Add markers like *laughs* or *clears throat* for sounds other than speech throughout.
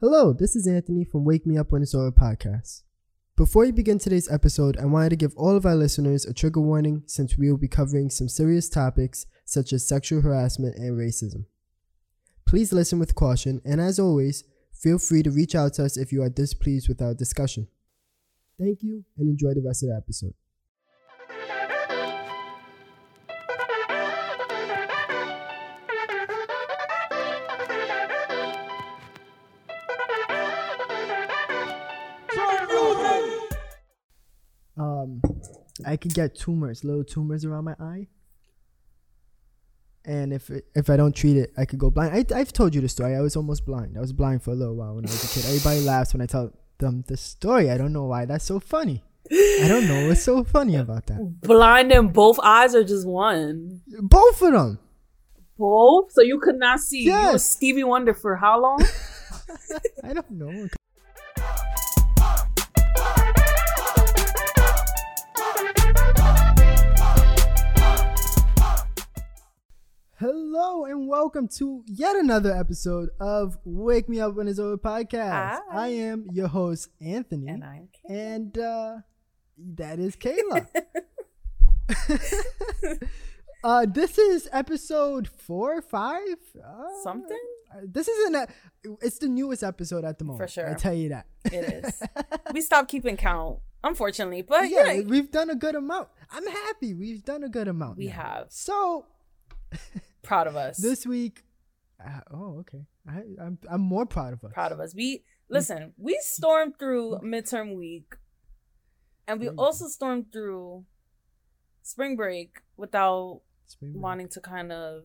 Hello, this is Anthony from Wake Me Up When It's Over podcast. Before we begin today's episode, I wanted to give all of our listeners a trigger warning since we will be covering some serious topics such as sexual harassment and racism. Please listen with caution, and as always, feel free to reach out to us if you are displeased with our discussion. Thank you and enjoy the rest of the episode. I could get tumors, little tumors around my eye. And if it, if I don't treat it, I could go blind. I, I've told you the story. I was almost blind. I was blind for a little while when I was a kid. Everybody laughs when I tell them the story. I don't know why. That's so funny. I don't know what's so funny about that. Blind in both eyes or just one? Both of them. Both? So you could not see. You Yes. was Stevie Wonder for how long? *laughs* I don't know. Hello and welcome to yet another episode of Wake Me Up When It's Over podcast. Hi. I am your host Anthony, and I'm and uh, that is Kayla. *laughs* *laughs* uh, this is episode four, or five, uh, Something? This isn't. A, it's the newest episode at the moment. For sure. I tell you that. It is. *laughs* we stopped keeping count, unfortunately. But yeah, yeah, we've done a good amount. I'm happy. We've done a good amount. We now. have. So proud of us. this week. Uh, oh, okay. I, I'm I'm more proud of us. proud of us. We listen. We stormed through midterm week, and we also stormed through spring break without Spring break. wanting to kind of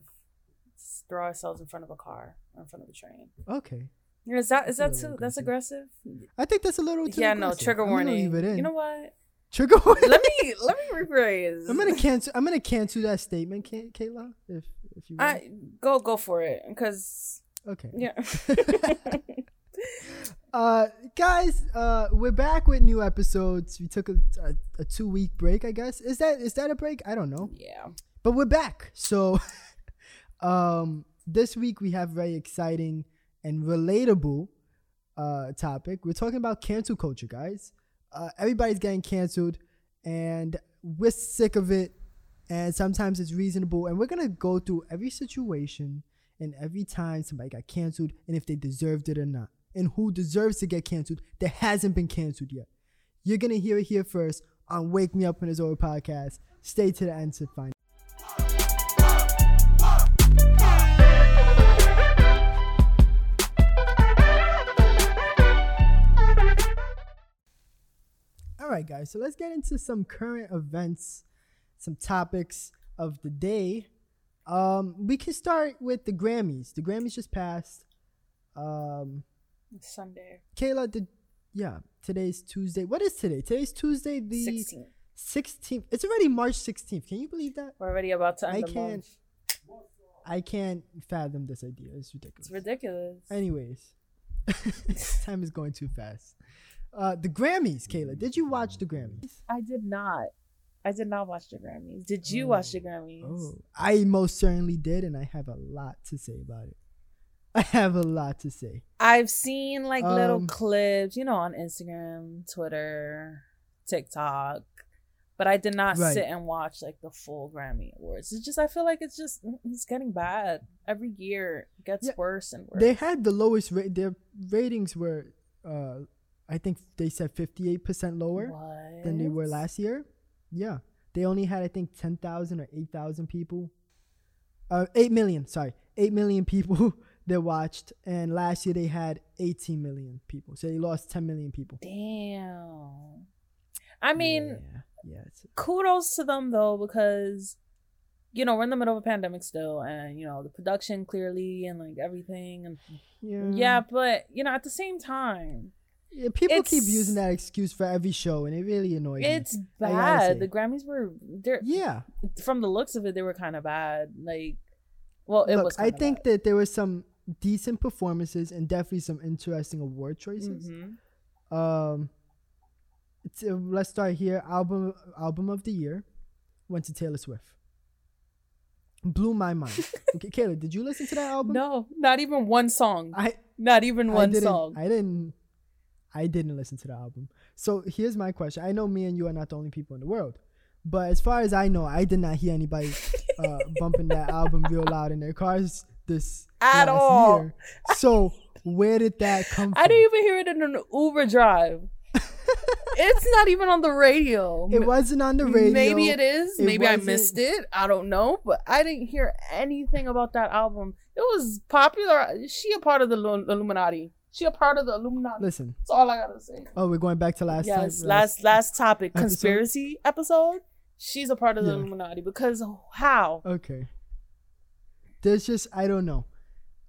throw ourselves in front of a car or in front of a train. Okay. Is that is That's that too? That's aggressive. I think that's a little. Too yeah, no trigger warning. leave it in. You know what? Trigger warning. *laughs* let me let me rephrase. I'm gonna cancel. I'm gonna cancel that statement, Kay- Kayla. If if you. I go go for it because okay. yeah. *laughs* *laughs* Uh, guys, uh, we're back with new episodes. We took a, a, a two week break, I guess. Is that is that a break? I don't know. yeah. but we're back. So, *laughs* um, this week we have very exciting and relatable uh topic. We're talking about cancel culture, guys. Uh, everybody's getting canceled, and we're sick of it. And sometimes it's reasonable, and we're gonna go through every situation and every time somebody got canceled, and if they deserved it or not, and who deserves to get canceled that hasn't been canceled yet. You're gonna hear it here first on Wake Me Up It's Over podcast. Stay to the end to find. All right, guys. So let's get into some current events, some topics of the day. Um, we can start with the Grammys. The Grammys just passed. Um, Sunday Kayla, did yeah? Today's Tuesday. What is today? Today's Tuesday, the 16th. sixteenth. It's already March sixteenth. Can you believe that? We're already about to end I the can't- month. I can't fathom this idea. It's ridiculous. It's ridiculous. Anyways, *laughs* time is going too fast. Uh, the Grammys, Kayla. Did you watch the Grammys? I did not. I did not watch the Grammys. Did you watch the Grammys? Oh, I most certainly did, and I have a lot to say about it. *laughs* I have a lot to say. I've seen like little Um, clips, you know, on Instagram, Twitter, TikTok, but I did not Right. sit and watch like the full Grammy Awards. It's just I feel like it's just it's getting bad every year. It gets Yeah, worse and worse. They had the lowest rate. Their ratings were, uh, I think they said fifty-eight percent lower than they were last year. Yeah, they only had I think ten thousand or eight thousand people. Uh, eight million. Sorry, eight million *laughs* people that watched, and last year they had eighteen million people. So they lost ten million people. Damn. I mean, yeah, yeah it's, kudos to them though because you know we're in the middle of a pandemic still and you know the production clearly and like everything and yeah, yeah but you know at the same time Yeah, people keep using that excuse for every show, and it really annoys me. it's I gotta bad the grammys were they're Yeah, from the looks of it they were kind of bad like well it look, was I think bad. that there were some decent performances and definitely some interesting award choices. Mhm. Um, it's, uh, let's start here. Album album of the year went to Taylor Swift. Blew my mind. *laughs* okay, Kayla, did you listen to that album? no not even one song I Not even I one didn't, song. I didn't. I didn't listen to the album. So here's my question. I know me and you are not the only people in the world, but as far as I know, I did not hear anybody uh, *laughs* bumping that album real loud in their cars this At all. year. So where did that *laughs* come from? I didn't even hear it in an Uber drive. *laughs* it's not even on the radio. It wasn't on the radio. Maybe it is. It Maybe I wasn't- missed it. I don't know. But I didn't hear anything about that album. It was popular. Is She a part of the Illuminati. She a part of the Illuminati. Listen. That's all I gotta say. Oh, we're going back to last time. yes, last last topic, episode? conspiracy episode. She's a part of the Yeah. Illuminati because how? Okay. There's just I don't know.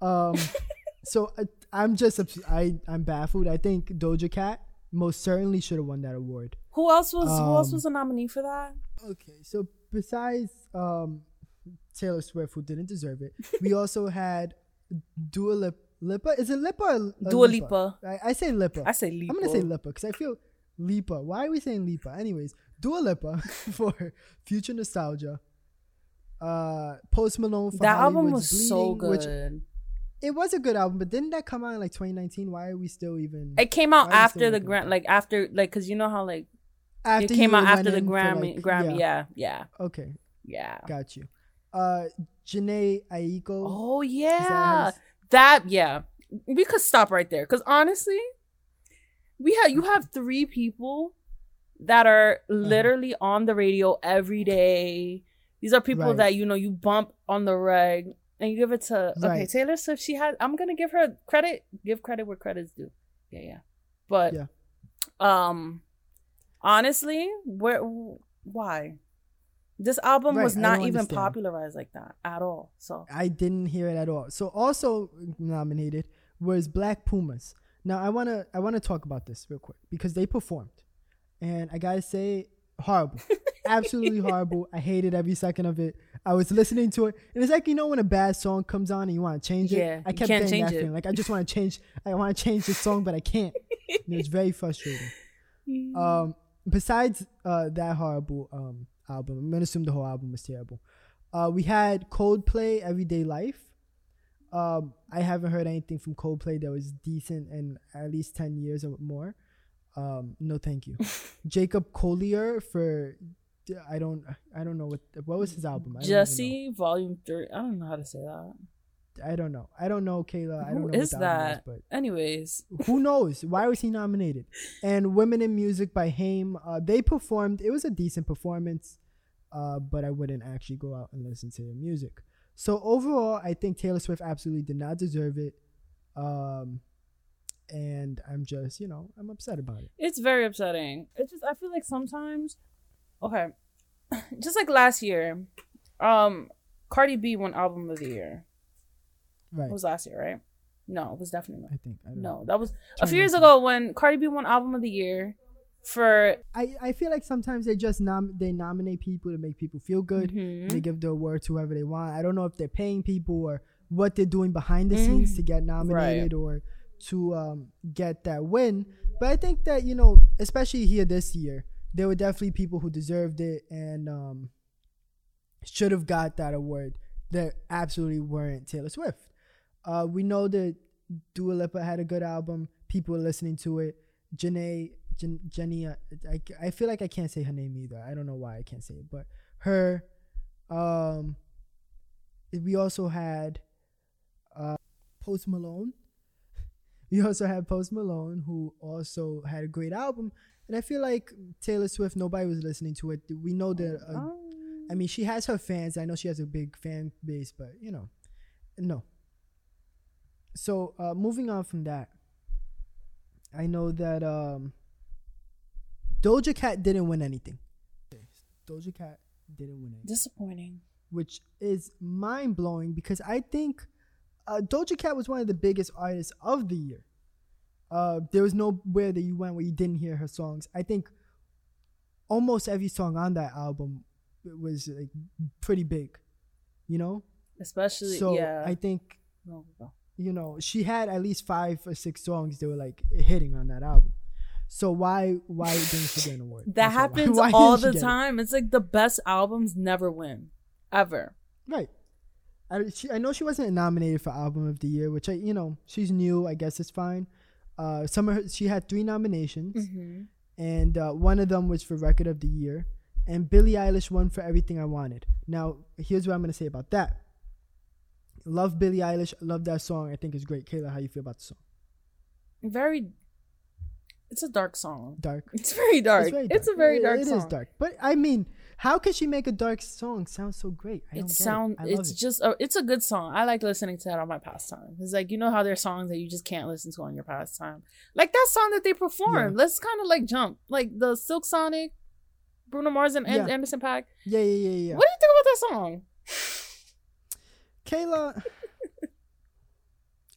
Um, *laughs* so uh, I'm just I I'm baffled. I think Doja Cat most certainly should have won that award. Who else was who else Um, was a nominee for that? Okay, so besides um, Taylor Swift, who didn't deserve it, we *laughs* also had Dua Lip- Lipa. Is it Lipa? Or Dua Lipa. I, I say Lipa. I say Lipa. I'm gonna say Lipa because I feel Lipa. Why are we saying Lipa? Anyways, Dua Lipa *laughs* for Future Nostalgia. Uh, Post Malone for That album Hollywood's was so Bleeding, which good. it was a good album, but didn't that come out in like 2019? Why are we still even It came out Why are we still after the looking like after, like, cause you know how like after it came out after the Grammy, like- Grammy. Yeah, yeah, Okay, yeah. got you. Uh, Jhené Aiko. Oh Is that how yeah, that yeah. We could stop right there, cause honestly, we have you have three people that are Uh-huh. literally on the radio every day. These are people Right. that you know you bump on the reg, and you give it to okay Right. Taylor Swift. She has. I'm gonna give her credit. Give credit where credit's due. Yeah, yeah. But Yeah. um, honestly, where why? This album Right, was not even understand. popularized like that at all. So I didn't hear it at all. So also nominated was Black Pumas. Now I wanna I wanna talk about this real quick because they performed, and I gotta say horrible, *laughs* absolutely horrible. I hated every second of it. I was listening to it, and it's like you know when a bad song comes on and you want to change it. Yeah, I kept change that it. feeling. Like I just want to change. I want to change the song, but I can't. And it was very frustrating. *laughs* Um, besides uh, that horrible um, album, I'm gonna assume the whole album was terrible. Uh, we had Coldplay, Everyday Life. Um, I haven't heard anything from Coldplay that was decent in at least ten years or more. Um, no, thank you. *laughs* Jacob Collier for I don't I don't know what what was his album. I don't even know. Djesse Volume Three. I don't know how to say that. I don't know. I don't know Kayla. I don't Who know is what the album that? was, Anyways, who knows? Why was he nominated? And Women in Music by Haim. Uh, they performed. It was a decent performance, uh, but I wouldn't actually go out and listen to their music. So overall, I think Taylor Swift absolutely did not deserve it. Um, and I'm just, you know, I'm upset about it. it's very upsetting. It's just I feel like sometimes, okay, *laughs* just like last year, um, Cardi B won Album of the Year. Right. It was last year, right? No, it was definitely I think. I don't know. no. That was a few years ago when Cardi B won Album of the Year for I, I feel like sometimes they just nom- they nominate people to make people feel good. Mhm. They give the award to whoever they want. I don't know if they're paying people or what they're doing behind the Mm. scenes to get nominated or to um, get that win. But I think that you know, especially here this year, there were definitely people who deserved it and um, should have got that award that absolutely weren't Taylor Swift. Uh, we know that Dua Lipa had a good album. People were listening to it. Jhené, Jen, Jenny, I, I feel like I can't say her name either. I don't know why I can't say it, but her. Um, we also had uh, Post Malone. *laughs* We also had Post Malone, who also had a great album. And I feel like Taylor Swift, nobody was listening to it. We know that. Uh, Um, I mean, she has her fans. I know she has a big fan base, but you know, no. So uh, moving on from that, I know that um, Doja Cat didn't win anything. Doja Cat didn't win anything, disappointing. which is mind blowing because I think uh, Doja Cat was one of the biggest artists of the year. Uh, there was nowhere that you went where you didn't hear her songs. I think almost every song on that album was like pretty big, you know. Especially So yeah. I think No, no. You know she had at least five or six songs that were like hitting on that album. So why why didn't she get an award? *laughs* That That's happens *laughs* Why all the get it? time. It's like the best albums never win. Ever. Right. I, she, I know she wasn't nominated for album of the year, which I you know she's new. I guess it's fine. Uh, some of her, she had three nominations, Mm-hmm. and uh, one of them was for record of the year, and Billie Eilish won for everything I wanted. Now here's what I'm gonna say about that. Love Billie Eilish. Love that song. I think it's great. Kayla, how you feel about the song? Very. It's a dark song. Dark. It's very dark. It's, a very dark It song. is dark, but I mean, how could she make a dark song sound so great? I don't It get sound. It. I love It's it. just. A, it's a good song. I like listening to that on my pastime. It's like you know how there's songs that you just can't listen to on your pastime. Like that song that they performed. Let's kind of like jump. Like the Silk Sonic, Bruno Mars and Yeah. Anderson Paak. yeah, yeah, yeah, yeah. What do you think about that song? Kayla,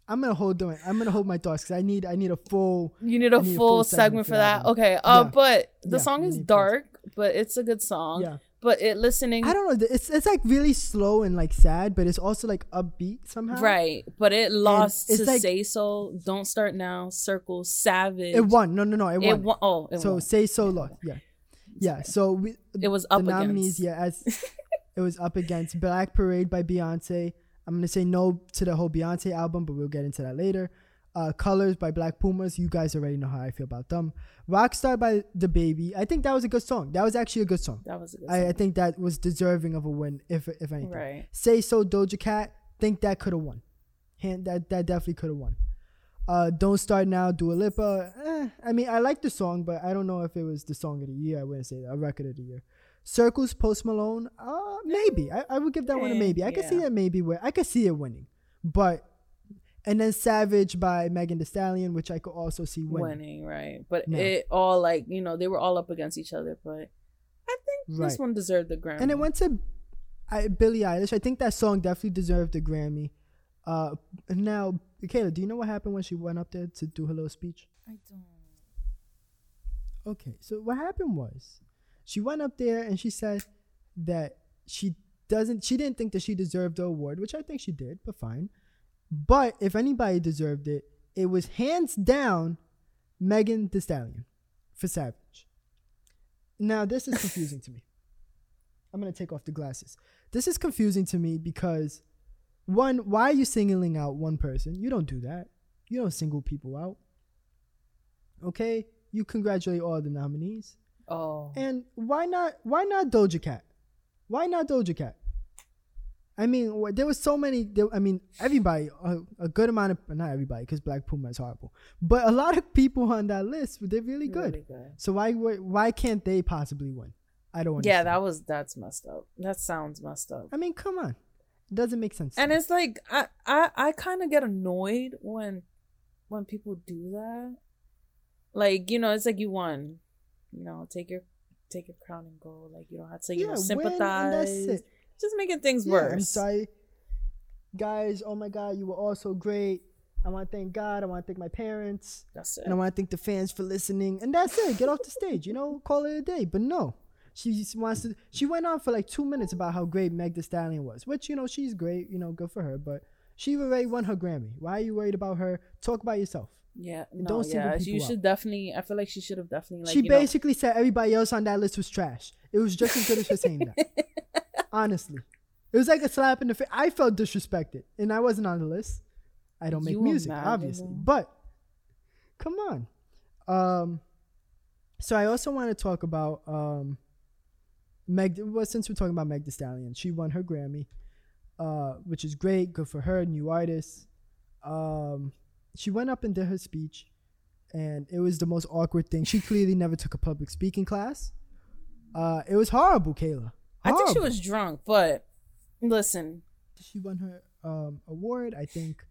I'm gonna hold on. I'm gonna hold my thoughts because I need I need a full. You need a need a full, full segment, segment for that. that. Okay. Uh, Yeah. but the Yeah, song is full- dark, but it's a good song. Yeah, But it listening I don't know. It's it's like really slow and like sad, but it's also like upbeat somehow. right, but it lost it's to like- say so. Don't start now. Circle Savage. It won. No, no, no. It won. It won. Oh, it so won. say so lost. Yeah, yeah. So we It was up the nominees. against. Yeah, as *laughs* it was up against Black Parade by Beyonce. I'm gonna say no to the whole Beyonce album, but we'll get into that later. Uh, Colors by Black Pumas. You guys already know how I feel about them. Rockstar by DaBaby. I think that was a good song. That was actually a good song. That was a good. I, I think that was deserving of a win, if if anything. right. Say so, Doja Cat. Think that could have won. Hand that that definitely could have won. Uh, Don't start now, Dua Lipa. Eh, I mean, I like the song, but I don't know if it was the song of the year. I wouldn't say that. A record of the year. Circles, Post Malone. Uh, maybe I, I would give that one a maybe. I could see yeah. that maybe where I could see it winning, but and then Savage by Megan Thee Stallion, which I could also see winning. Winning, right? But No. it all like you know they were all up against each other. But I think this one deserved the Grammy. And it went to I, Billie Eilish. I think that song definitely deserved a Grammy. Uh, now, Kayla, do you know what happened when she went up there to do her little speech? I don't. Okay, so what happened was she went up there and she said that she doesn't, she didn't think that she deserved the award, which I think she did, but fine. But if anybody deserved it, it was hands down Megan Thee Stallion for Savage. Now, this is confusing to me. *laughs* I'm going to take off the glasses. This is confusing to me because, one, why are you singling out one person? You don't do that. You don't single people out. Okay? You congratulate all the nominees. Oh, And why not why not Doja Cat? Why not Doja Cat? I mean, there was so many. There, I mean, everybody, a, a good amount of not everybody, because Black Puma is horrible, but a lot of people on that list, they're really good. Really good. So why why why can't they possibly win? I don't. Yeah, that was that's messed up. That sounds messed up. I mean, come on, it doesn't make sense. And it's like I I, I kind of get annoyed when when people do that. Like you know, it's like you won. You know, take your take your crown and go. Like you don't have to you yeah, know sympathize. and that's it. Just making things Yeah, worse. I'm sorry, guys. Oh my God, you were all so great. I want to thank God. I want to thank my parents. That's it. And I want to thank the fans for listening. And that's it. Get off the stage. You know, call it a day. But no, she just wants to. She went on for like two minutes about how great Meg Thee Stallion was, which you know she's great. You know, good for her. But she already won her Grammy. Why are you worried about her? Talk about yourself. Yeah, don't no, single yeah. You should definitely. I feel like she should have definitely like she you know, basically said everybody else on that list was trash. It was just as good as her saying that. *laughs* Honestly, it was like a slap in the face. I felt disrespected, and I wasn't on the list. I don't make You music, obviously, but come on. Um, so I also want to talk about um, Meg. Well, since we're talking about Meg Thee Stallion, she won her Grammy, uh, which is great. Good for her, new artist. Um, she went up and did her speech, and it was the most awkward thing. She clearly never took a public speaking class. Uh, it was horrible, Kayla. I think she was drunk, but listen, she won her um, award. I think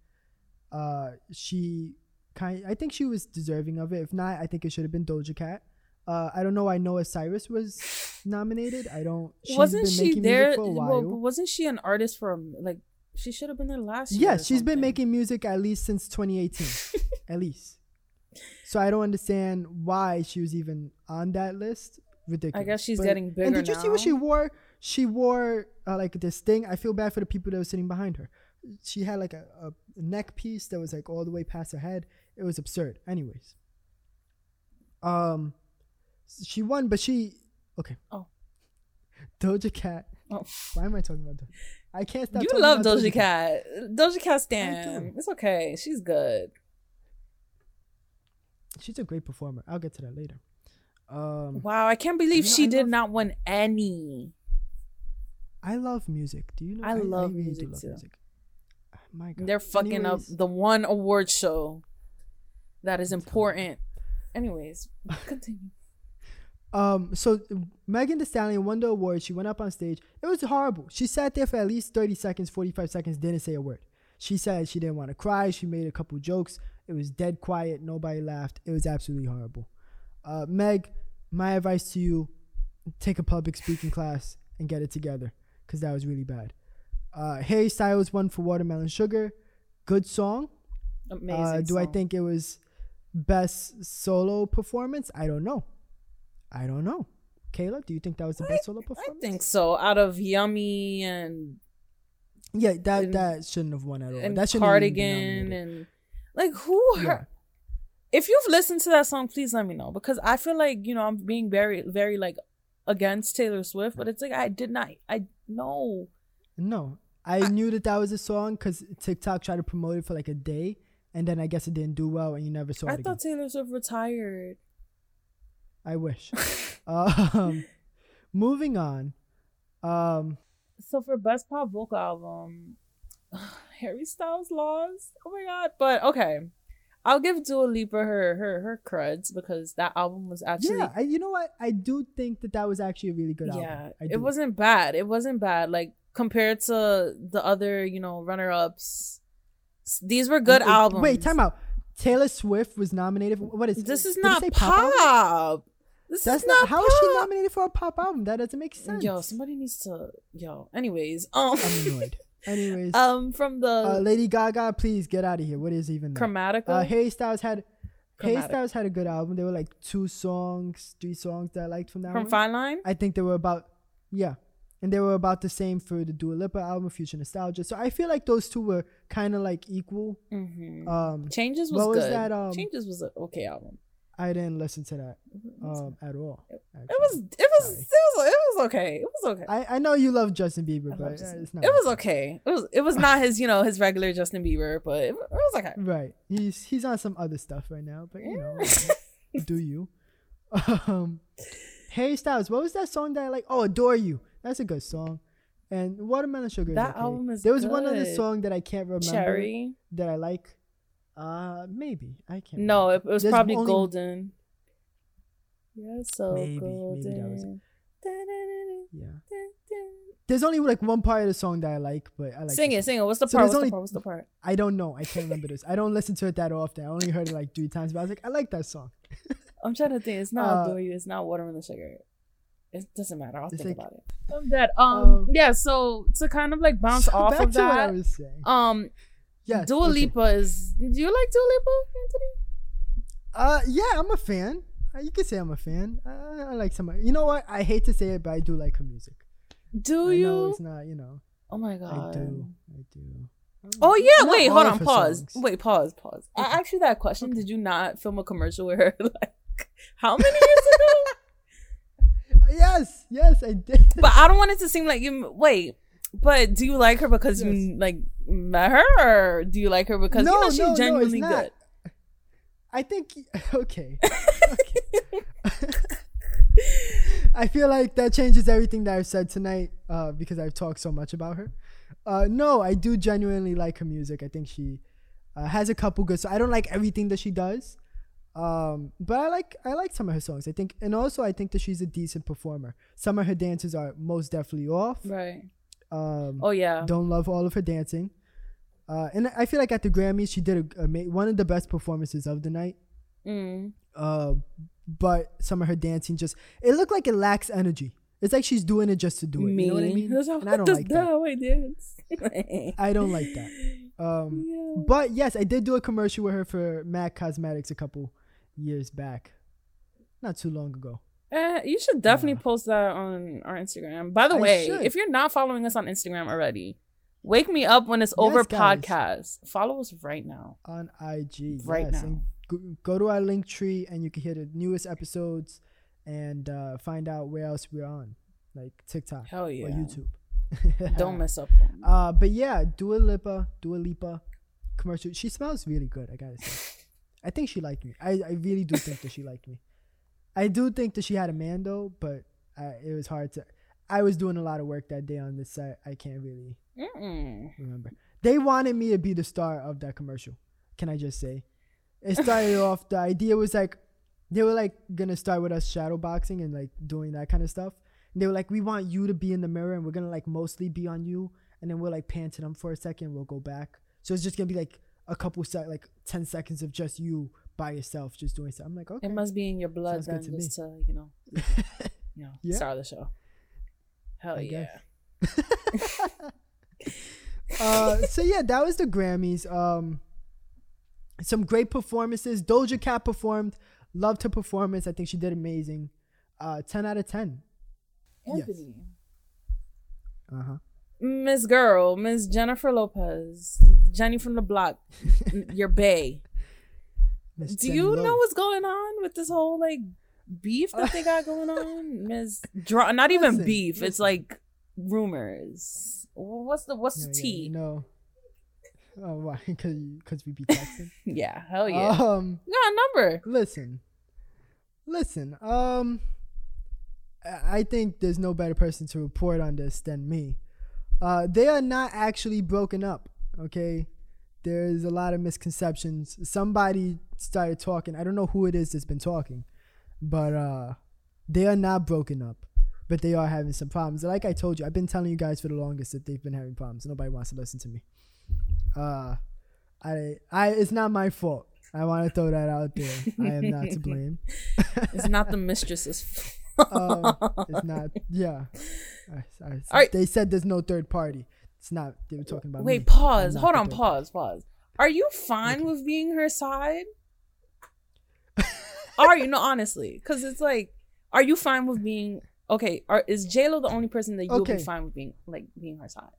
uh, she kind. I think she was deserving of it. If not, I think it should have been Doja Cat. Uh, I don't know. why Noah Cyrus was nominated. I don't. She's wasn't she there? music for a Well, wasn't she an artist for like? She should have been there last year. Yes, she's been making music at least since 2018, *laughs* at least. So I don't understand why she was even on that list. Ridiculous. I guess she's But- getting bigger And did you see what she wore? She wore uh, like this thing. I feel bad for the people that were sitting behind her. She had like a, a neck piece that was like all the way past her head. It was absurd. Anyways, um, she won, but she okay. Oh. Doja Cat Oh. Why am I talking about Doja? I can't stop. You love about Doja Cat. Doja Cat stan. It's okay. She's good. She's a great performer. I'll get to that later. Um, Wow, I can't believe You know, she I did love- not win any. I love music. Do you know? I love really music too. My God. They're fucking Anyways, up the one award show that is important. Anyways, *laughs* continue. Um, so Megan Thee Stallion won the award. She went up on stage. It was horrible. She sat there for at least 30 seconds, 45 seconds, didn't say a word. She said she didn't want to cry. She made a couple jokes. It was dead quiet. Nobody laughed. It was absolutely horrible. Uh, Meg, my advice to you take a public speaking class and get it together because that was really bad. Uh, Harry Styles won for Watermelon Sugar. Good song. Amazing. Uh, do I think it was best solo performance? I don't know. I don't know. Kayla, do you think that was the best solo performance? I think so. Out of Yummy and Yeah, that and- that shouldn't have won at all. and that shouldn't have even been Cardigan and like who Yeah. her if you've listened to that song please let me know because i feel like you know i'm being very very like against taylor swift but it's like i did not i know No, I, knew that that was a song because TikTok tried to promote it for like a day, and then I guess it didn't do well, and you never saw i it I thought taylor swift retired I wish. *laughs* um, moving on. Um, so for best pop vocal album *sighs* harry styles lost oh my god but okay i'll give Dua Lipa her her her creds because that album was actually yeah, I, you know what? I do think that that was actually a really good album. yeah it wasn't bad it wasn't bad like compared to the other you know runner-ups these were good Wait, albums Wait, time out. Taylor Swift was nominated. For, what is this This is not pop, album? This That's is not, not how is she nominated for a pop album? That doesn't make sense. yo somebody needs to yo anyways um I'm annoyed. *laughs* Anyways, um from the uh, Lady Gaga, please get out of here. What is even that? chromatica Uh, Harry Styles had Harry Styles had a good album. There were like two songs, three songs that I liked from that from one. fine line I think they were about yeah, and they were about the same for the Dua Lipa album, Future Nostalgia. So I feel like those two were kind of like equal. hmm Um, changes was good that, um, changes was an okay album I didn't listen to that um at all. it was it was Sorry. it was it was okay it was okay I, I know you love Justin Bieber, I but uh, Justin- it's not. it was okay it was it was not his you know his regular justin bieber but it, it was okay Right. He's he's on some other stuff right now, but you know, do you? *laughs* Um, Harry Styles. What was that song that I like? Oh, adore you. That's a good song. And Watermelon Sugar. is That okay. album is There was one other song that I can't remember cherry that I like. Uh, maybe I can't. No, it, remember. it was There's probably only- golden. You're so Maybe- maybe golden. that was it. Yeah. There's only like one part of the song that I like, but I like. the it, song. sing it. What's the So part? there's What's only- the part? What's the part? I don't know. I can't remember this. I don't listen to it that often. I only heard it like three times, but I was like, I like that song. *laughs* I'm trying to think. It's not Uh, adore you. It's not watermelon sugar. It doesn't matter. I'll think like- about it. I'm dead. Um, Um, yeah. So to kind of like bounce So off back of to what I that, was saying. um, Yes. Dua okay. Lipa is. Do you like Dua Lipa, Anthony? Uh, yeah, I'm a fan. Uh, you can say I'm a fan. Uh, I like some. You know what? I hate to say it, but I do like her music. Do I you? know it's not. You know, oh my god. I do. I do. Oh yeah, Not wait, hold on, pause. songs. Wait, pause, pause. I asked you that question. Did you not film a commercial with her *laughs* like how many years ago? *laughs* Yes, yes, I did. But I don't want it to seem like you wait. But do you like her because you like met her, or do you like her because you know she's genuinely it's good? I think *laughs* okay. *laughs* okay. *laughs* I feel like that changes everything that I've said tonight uh, because I've talked so much about her. Uh, no, I do genuinely like her music. I think she uh, has a couple good. So I don't like everything that she does, um, but I like I like some of her songs. I think, and also I think that she's a decent performer. Some of her dances are most definitely off. Right. Um, Oh yeah. don't love all of her dancing. Uh, and I feel like at the Grammys, she did a, a one of the best performances of the night. Mm. Uh, but some of her dancing just it looked like it lacks energy. It's like she's doing it just to do it. You know what I mean? That's how, And I don't like that. how I dance. *laughs* I don't like that. Um, Yeah. but yes, I did do a commercial with her for MAC Cosmetics a couple years back, not too long ago. Uh, you should definitely Uh, post that on our Instagram. By the I way, should. if you're not following us on Instagram already, wake me up when it's over guys. podcast. Follow us right now. on IG Right yes, now. And go, go to our link tree and you can hear the newest episodes and uh, find out where else we're on. like TikTok Hell or yeah. YouTube. *laughs* Don't mess up. Uh, but yeah, Dua Lipa, Dua Lipa commercial. She smells really good. I gotta say. *laughs* I think she liked me. I, I really do think that she liked me. I do think that she had a man though, but I, it was hard to. I was doing a lot of work that day on this set. I can't really Mm-mm. remember. They wanted me to be the star of that commercial. Can I just say? It *laughs* started off. The idea was like they were like gonna start with us shadow boxing and like doing that kind of stuff. And they were like, we want you to be in the mirror, and we're gonna like mostly be on you, and then we'll like pan to them for a second. We'll go back. So it's just gonna be like a couple sec, like ten seconds of just you by yourself, just doing stuff. I'm like, okay. It must be in your blood Sounds then, to just to you know, *laughs* you know, Yeah. start the show. Hell I yeah. *laughs* *laughs* uh, so yeah, that was the Grammys. Um, some great performances. Doja Cat performed. Loved her performance. I think she did amazing. Uh, ten out of ten. Yes. Uh huh. Miss Girl, Miss Jennifer Lopez, Jenny from the block, your bae. Do you know what's going on with this whole like beef that they got *laughs* going on? Miss Dra- not even Listen, beef. It's like rumors. What's the what's the Yeah, tea? you know. Oh, why? *laughs* Because because we be texting. *laughs* Yeah, hell yeah. Um, got a number. listen, listen. Um, I I think there's no better person to report on this than me. Uh, they are not actually broken up. Okay, there's a lot of misconceptions. Somebody started talking. I don't know who it is that's been talking, but uh, they are not broken up. But they are having some problems. Like I told you, I've been telling you guys for the longest that they've been having problems. Nobody wants to listen to me. Uh, I, I, it's not my fault. I want to throw that out there. I am not to blame. *laughs* It's not the mistress's. *laughs* Um, it's not. Yeah. I, I, Alright. They said there's no third party. It's not. They were talking about. Wait, me. pause. Hold on, pause, pause. Are you fine with being her side? *laughs* are you? No, honestly, because it's like, are you fine with being okay? Are is J Lo the only person that you'll Okay. be fine with being like being her side?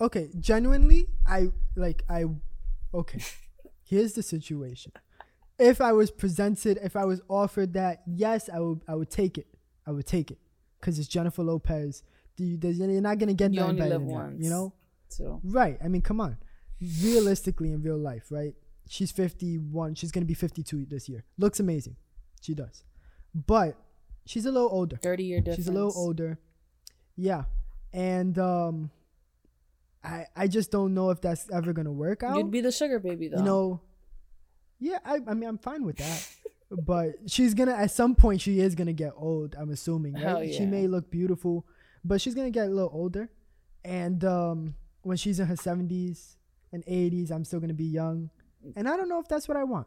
Okay, genuinely, I like I. Okay, *laughs* here's the situation. If I was presented, if I was offered that, yes, I would. I would take it. I would take it because it's Jennifer Lopez. Do you, there's, you're not gonna get You nothing better live than that, once. you know. So Right. I mean, come on. Realistically, in real life, right? She's 51. She's going to be 52 this year. Looks amazing. She does. But she's a little older. thirty year difference. She's a little older. Yeah. And um I I just don't know if that's ever going to work out. You'd be the sugar baby though. you know. Yeah, I I mean, I'm fine with that. *laughs* but she's going to at some point she is going to get old, I'm assuming, right? Hell She may look beautiful, but she's going to get a little older. And um when she's in her 70s and 80s, I'm still going to be young. And I don't know if that's what I want.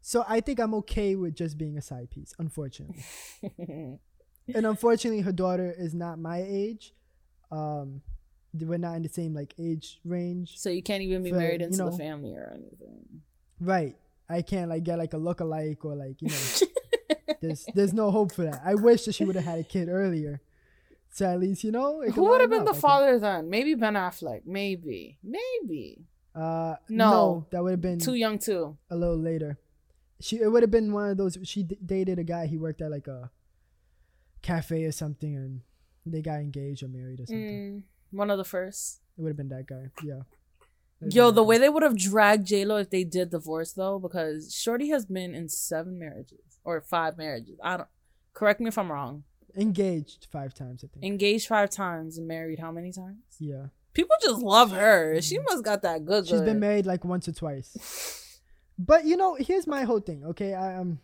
So I think I'm okay with just being a side piece, unfortunately. *laughs* and unfortunately, her daughter is not my age. Um, we're not in the same like age range. so you can't even be For, married you into the family or anything. Right. I can't like get like a look-alike or like you know. *laughs* there's there's no hope for that. I wish that she would have had a kid earlier. So at least you know. Who would have been the. I father then? Maybe Ben Affleck. Maybe. Maybe. Uh, No. no, that would have been Too young too. a little later. She it would have been one of those. She d- dated a guy. He worked at like a cafe or something, and they got engaged or married or something. Mm, one of the first. It would have been that guy. Yeah. Yo, the way they would have dragged J Lo if they did divorce though, because Shorty has been in seven marriages or five marriages. I don't. Correct me if I'm wrong. Engaged five times, I think. Engaged five times and married how many times? yeah. People just love her. She must got that good. She's good. been married like once or twice. *laughs* But you know, here's my whole thing. Okay, I um,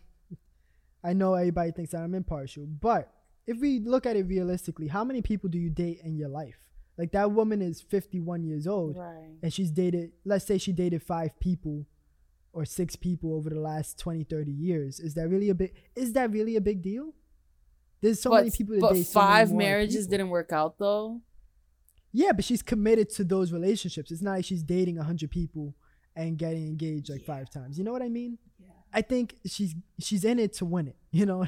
I know everybody thinks that I'm impartial, but if we look at it realistically, how many people do you date in your life? Like that woman is 51 years old, Right. and she's dated. Let's say she dated five people, or six people over the last 20, 30 years. Is that really a big? Is that really a big deal? There's so but many people that but date so five marriages people. didn't work out though. Yeah, but she's committed to those relationships. It's not like she's dating hundred people and getting engaged like five times. You know what I mean? Yeah. I think she's she's in it to win it. You know,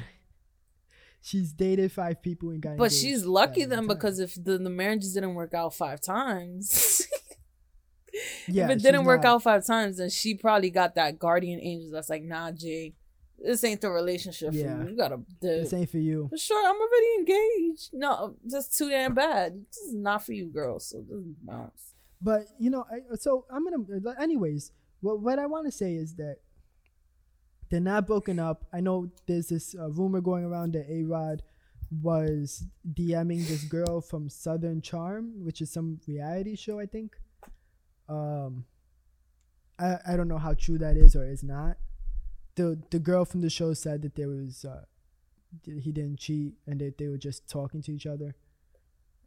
*laughs* she's dated five people and got. But she's lucky then because if the, the marriages didn't work out five times, *laughs* times. yeah, if it didn't work not- out five times, then she probably got that guardian angel that's like, nah, Jay, this ain't the relationship Yeah. for you. You gotta. This ain't for you. For sure, I'm already engaged. No, just too damn bad. This is not for you, girls. So just bounce. But you know, I, so I'm gonna. Anyways, what what I want to say is that they're not broken up. I know there's this uh, rumor going around that A Rod was DMing this girl from Southern Charm, which is some reality show, I think. Um, I I don't know how true that is or is not. The The girl from the show said that there was uh, he didn't cheat and that they were just talking to each other.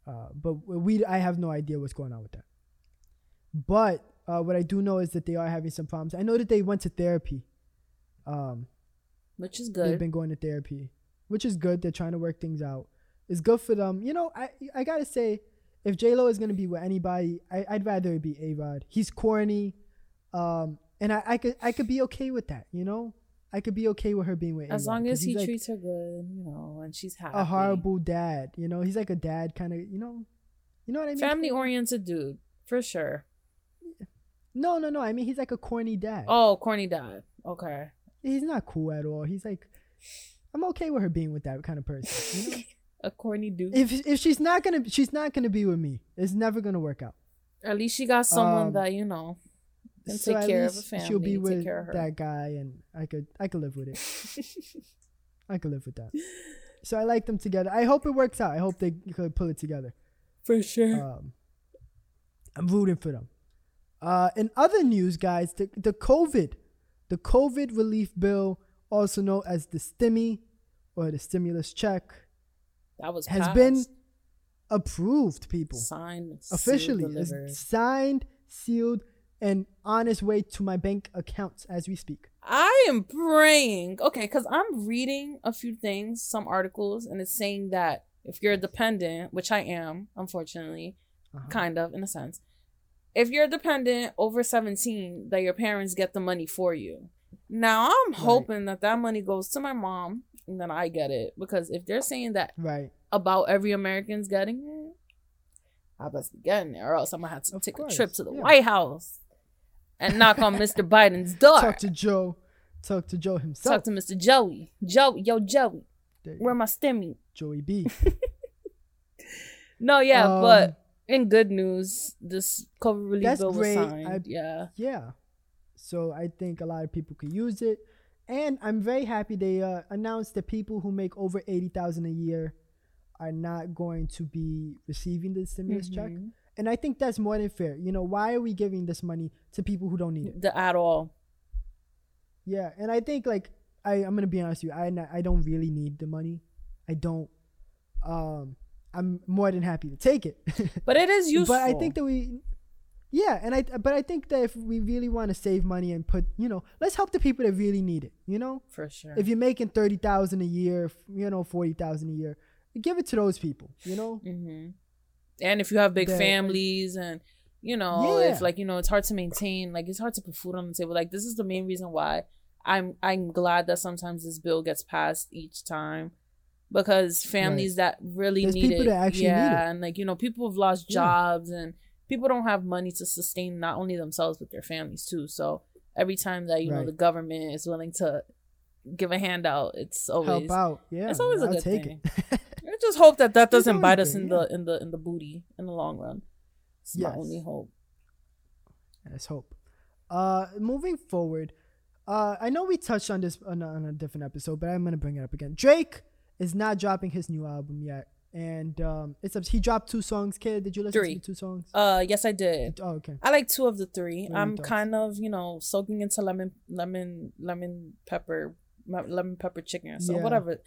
Uh, but we I have no idea what's going on with that. But uh, what I do know is that they are having some problems. I know that they went to therapy. Um, Which is good. they've been going to therapy, which is good. They're trying to work things out. It's good for them. You know, I I gotta say, if J Lo is gonna be with anybody, I, I'd rather it be A Rod. He's corny, um, and I, I could I could be okay with that. You know, I could be okay with her being with as A-Rod, long 'cause as he like treats her good, you know, and she's happy. a horrible dad. You know, he's like a dad kind of. You know, you know what I mean. family oriented dude for sure. No, no, no. I mean, he's like a corny dad. Oh, corny dad. Okay. He's not cool at all. He's like, I'm okay with her being with that kind of person. You know? *laughs* A corny dude. if if she's not gonna she's not gonna be with me, it's never gonna work out. At least she got someone Um, that you know can So take at care of a family. She'll be with care of her. that guy, and I could I could live with it. *laughs* I could live with that. So I like them together. I hope it works out. I hope they could pull it together. for sure. Um, I'm rooting for them. Uh, in other news, guys, the the COVID, the COVID relief bill, also known as the stimmy or the stimulus check, that was has passed. been approved. People signed officially sealed, signed, sealed, and on his way to my bank accounts as we speak. I am praying. Okay, because I'm reading a few things, some articles, and it's saying that if you're a dependent, which I am, unfortunately, Uh-huh. kind of in a sense, if you're a dependent over 17, that your parents get the money for you. Now I'm Right. hoping that that money goes to my mom and then I get it because if they're saying that Right. about every American's getting it, I must be getting it, or else I'm gonna have to Of take course, a trip to the yeah. White House and knock on Mr. Biden's door. Talk to Joe. Talk to Joe himself. Talk to Mr. Joey. Joey, yo, Joey, where my stimmy? Joey B. *laughs* No, yeah, Um, but in good news, this COVID relief That's bill was great. signed. I- yeah, Yeah. So I think a lot of people could use it. And I'm very happy they uh, announced that people who make over 80,000 a year are not going to be receiving the stimulus check. And I think that's more than fair. You know, why are we giving this money to people who don't need it? the at all. Yeah, and I think like I I'm gonna be honest with you. I I don't really need the money. I don't. Um, I'm more than happy to take it. *laughs* But it is useful. but I think that we, yeah, and I but I think that if we really want to save money and put, you know, let's help the people that really need it. You know, for sure. if you're making thirty thousand a year, you know, forty thousand a year, give it to those people. You know, hmm And if you have big That- families and you know, Yeah. like you know, it's hard to maintain. Like it's hard to put food on the table. Like this is the main reason why I'm I'm glad that sometimes this bill gets passed each time because families that really There's need it, actually need yeah, it. and like you know, people have lost Yeah. jobs and people don't have money to sustain not only themselves but their families too. So every time that you know the government is willing to give a handout, it's always help out. Yeah, it's always a I'll good take thing. *laughs* I just hope that that doesn't bite us in the in the in the booty in the long run. It's my only hope. Let's hope. Uh, moving forward, uh, I know we touched on this on a, on a different episode, but I'm gonna bring it up again. Drake is not dropping his new album yet, and um, it's up. He dropped two songs. Kid, did you listen Three. to the two songs? Uh, yes, I did. Oh, okay. I like two of the three. What I'm kind of you know soaking into lemon lemon lemon pepper lemon pepper chicken. So Yeah. whatever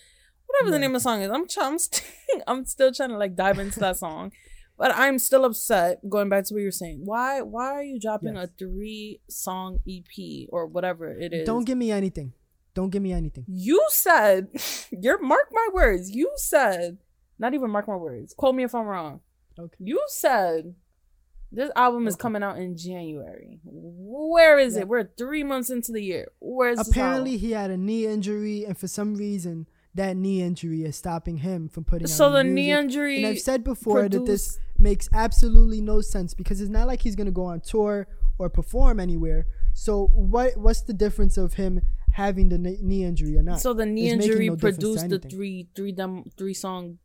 whatever the name of the song is, I'm try- I'm, st- *laughs* I'm still trying to like dive into that song. But I'm still upset. Going back to what you were saying, why why are you dropping Yes. a three song EP or whatever it is? Don't give me anything. Don't give me anything. You said, *laughs* you're mark my words. You said, not even mark my words. Quote me if I'm wrong. Okay. You said this album is coming out in January. Where is Yeah. it? We're three months into the year. Where's this Apparently, album? he had a knee injury, and for some reason, that knee injury is stopping him from putting. So out the new knee injury. And I've said before that this makes absolutely no sense because it's not like he's gonna go on tour or perform anywhere. So what what's the difference of him having the knee injury or not. So the knee It's injury no produced the three three dem three song.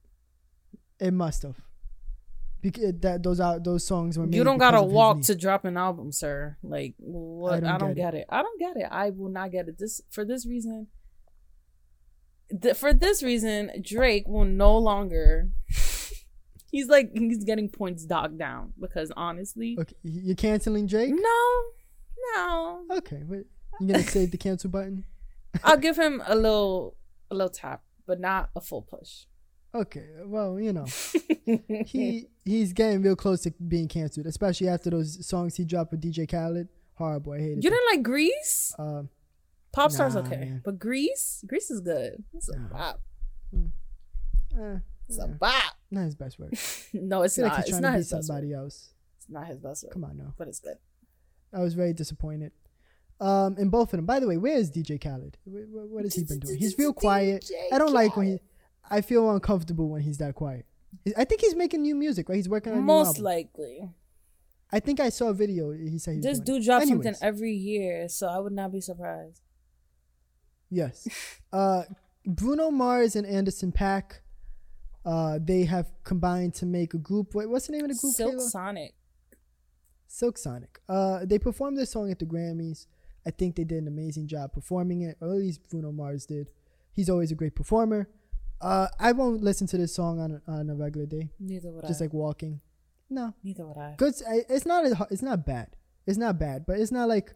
it must have. Because that those are those songs were made. You don't gotta walk to drop an album, sir. Like what? I don't don't, get get, it. I don't get it. I will not get it. This for this reason. Th- for this reason, Drake will no longer. *laughs* he's like he's getting points docked down because honestly, Okay, you're canceling Drake. no, no. Okay, wait. You gonna save the cancel button? *laughs* I'll give *laughs* him a little a little tap, but not a full push. Okay, well, you know, he he's getting real close to being canceled, especially after those songs he dropped with DJ Khaled. Horrible, I hated. You didn't like Greece? Um, Pop Star's Nah, okay, man. but Greece, Greece is good. It's a Nah. bop. eh, It's a bop. not his best work. *laughs* No, it's like not. he's it's trying not to be his best work. somebody else. It's not his best work, Come on no. but it's good. I was very disappointed. Um, in both of them. By the way, where is DJ Khaled? Wh- wh- What has he been doing? He's real quiet. I don't like when he. I feel uncomfortable when he's that quiet. I think he's making new music, right? He's working on Most likely. I think I saw a video. He said he This dude drops Anyways. something every year, so I would not be surprised. Yes. *laughs* Uh, Bruno Mars and Anderson .Paak. Uh, they have combined to make a group. Wait, what's the name of the group? Silk Kayla? Sonic. Silk Sonic. Uh, they performed this song at the Grammys. I think they did an amazing job performing it, or at least Bruno Mars did. He's always a great performer. Uh, I won't listen to this song on a, on a regular day, Neither would just I. like walking. No, Neither would I. good. It's not. a- It's not bad. It's not bad, but it's not like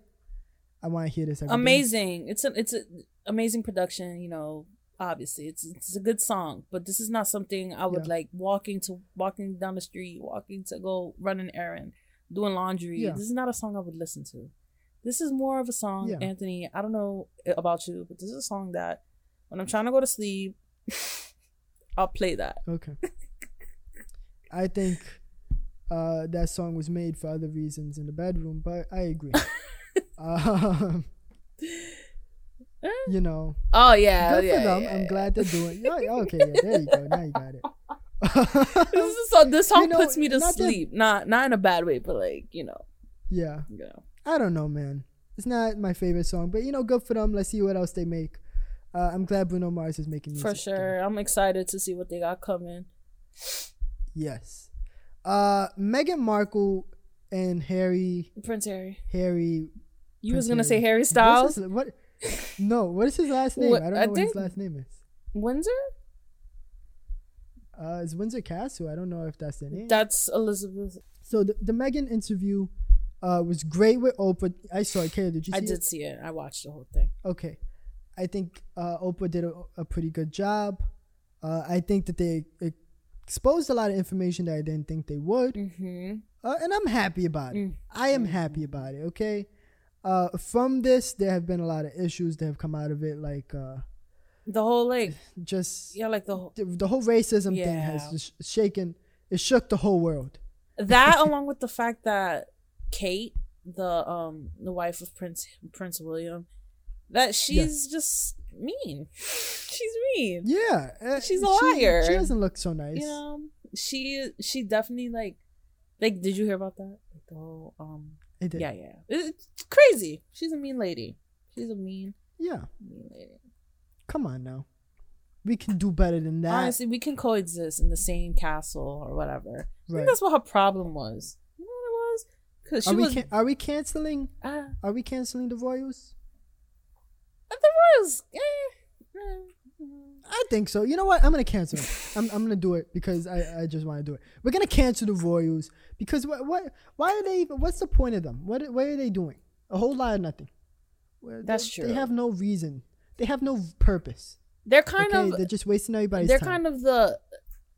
I want to hear this. Every day. Amazing. It's a it's a amazing production. You know, obviously it's it's a good song, but this is not something I would Yeah. like walking to walking down the street, walking to go run an errand, doing laundry. Yeah. This is not a song I would listen to. This is more of a song, Yeah. Anthony. I don't know about you, but this is a song that when I'm trying to go to sleep, *laughs* I'll play that. Okay. *laughs* I think uh, that song was made for other reasons in the bedroom, but I agree. *laughs* um, *laughs* you know, Oh yeah, good yeah, for them. yeah, I'm glad they're doing. Yeah, *laughs* okay, yeah, there you go. Now you got it. *laughs* this is so this song You know, puts me to not that- sleep. Not not in a bad way, but like you know, yeah, you know. I don't know, man. It's not my favorite song, but you know, good for them. Let's see what else they make. Uh, I'm glad Bruno Mars is making music. For sure. I'm excited to see what they got coming. Yes. Uh, Meghan Markle and Harry Prince Harry. Harry You Prince was gonna say Harry. Harry What's Styles? what? No, what is his last name? What- I don't know I what his last name is. Windsor? Uh, it's Windsor Castle. I don't know if that's the name. That's Elizabeth. so the, the Meghan interview uh, was great with Oprah. I saw it. Kayla, did you see I it? did see it. I watched the whole thing. Okay. I think uh, Oprah did a, a pretty good job. Uh, I think that they exposed a lot of information that I didn't think they would. Mm-hmm. Uh, and I'm happy about it. Mm. I am happy about it, okay? Uh, from this, there have been a lot of issues that have come out of it, like uh, The whole like just yeah, like the whole the, the whole racism thing has just shaken, it shook the whole world. that *laughs* along with the fact that Kate, the um the wife of Prince Prince William, that she's just mean. she's mean. Yeah. uh, She's a she- liar. She doesn't look so nice. You know, she she definitely like like. Did you hear about that? Like the whole um. Did. Yeah, yeah. It's crazy. She's a mean lady. She's a mean Yeah. mean lady. Come on now. We can do better than that. Honestly, we can coexist in the same castle or whatever. I right. think that's what her problem was. You know what it was? Because she Are we, was. can- are we canceling? uh, Are we canceling the Royals? the Royals. Eh, eh, I think so. You know what? I'm gonna cancel it. I'm, I'm gonna do it because I, I just want to do it. We're gonna cancel the Royals because what what why are they even? What's the point of them? What what are they doing? A whole lot of nothing. Well, That's they, true. They have no reason. They have no purpose. They're kind okay, of. they're just wasting everybody's They're time. kind of the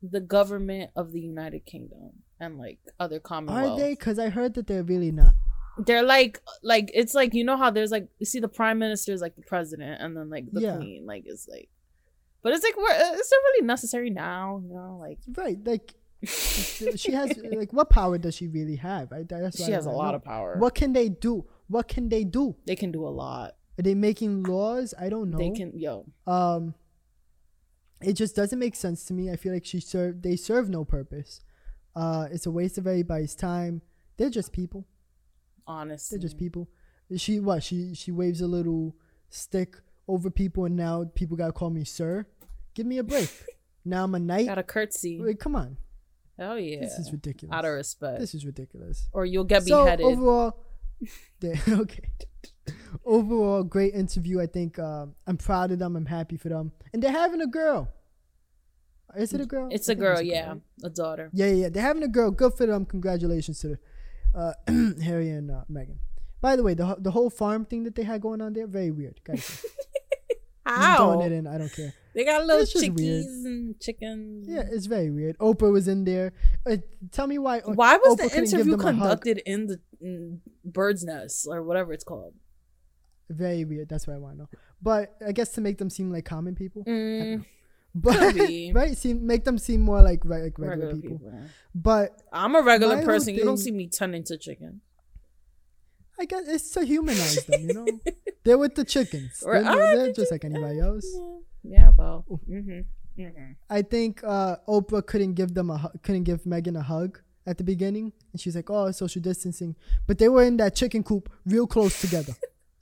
the government of the United Kingdom and like other Commonwealth. are they? Because I heard that they're really not. they're like like it's like you know how there's like you see the prime minister is like the president and then like the Yeah. queen like is like but it's like uh, is it really necessary now you know like Right? Like *laughs* she has like what power does she really have? I, that's she has a lot know. of power What can they do? What can they do? they can do a lot Are they making laws? I don't know. they can yo um it just doesn't make sense to me i feel like she serve they serve no purpose uh it's a waste of everybody's time they're just people honestly they're just people she what she she waves a little stick over people, and now people gotta call me sir. Give me a break. *laughs* now I'm a knight. Got a curtsy. Wait, come on. Oh yeah. This is ridiculous. Out of respect. This is ridiculous. or you'll get So beheaded. overall, *laughs* yeah, *laughs* okay. Overall, great interview. I think um, I'm proud of them. I'm happy for them, and they're having a girl. Is it a girl? it's I a girl, yeah, right? a daughter. Yeah, yeah, yeah. They're having a girl. Good for them. Congratulations to uh, *clears throat* Harry and uh, Meghan. By the way, the the whole farm thing that they had going on there, very weird. How? throwing it in. I don't care. They got little chickies weird. and chickens. Yeah, it's very weird. Oprah was in there. Uh, tell me why. Why was Oprah the interview them a hug. conducted in the in bird's nest or whatever it's called? Very weird. That's what I want to know. But I guess to make them seem like common people. Mm, But *laughs* right, seem make them seem more like, like regular, regular people. people. But I'm a regular person. You don't see me turning to chicken. I guess it's to humanize them. You know, *laughs* they're with the chickens. Or- They're, ah, they're the just like anybody else. Yeah, yeah well. Mm-hmm. Mm-hmm. I think uh, Oprah couldn't give them a couldn't give Meghan a hug at the beginning, and she's like, "Oh, social distancing," but they were in that chicken coop real close together.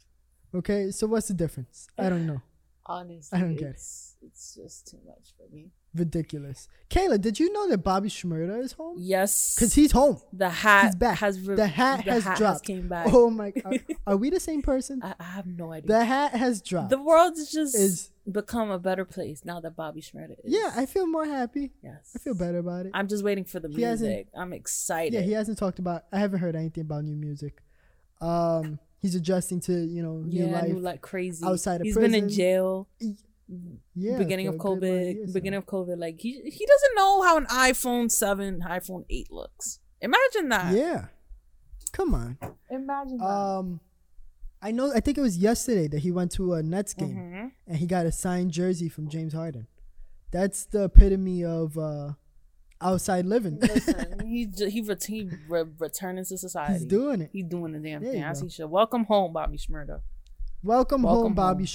*laughs* okay, so what's the difference? I don't know. Honestly, I don't get it. It's, just too much for me. Ridiculous. Kayla, did you know that Bobby Shmurda is home? Yes, Cause he's home. the hat he's back. has re- The hat has dropped. came back. Oh my! god. *laughs* are we the same person? I, I have no idea. The hat has dropped. the world has just Is- become a better place now that Bobby Shmurda is. yeah, I feel more happy. yes, I feel better about it. I'm just waiting for the He music. I'm excited. Yeah, he hasn't talked about. I haven't heard anything about new music. Um, he's adjusting to you know new yeah, life. new like crazy. outside of prison. He's been in jail. Yeah, beginning of a good amount COVID. beginning now. of COVID. Like he he doesn't know how an iPhone seven, iPhone eight looks. Imagine that. Yeah, come on. Imagine that. Um, I know. I think it was yesterday that he went to a Nets game Mhm. and he got a signed jersey from James Harden. That's the epitome of uh, outside living. Listen, *laughs* he he ret- he re- returning to society. he's doing it. He's doing the damn There thing you as go. he should. Welcome home, Bobby Shmurda. Welcome, Welcome home, Bobby home.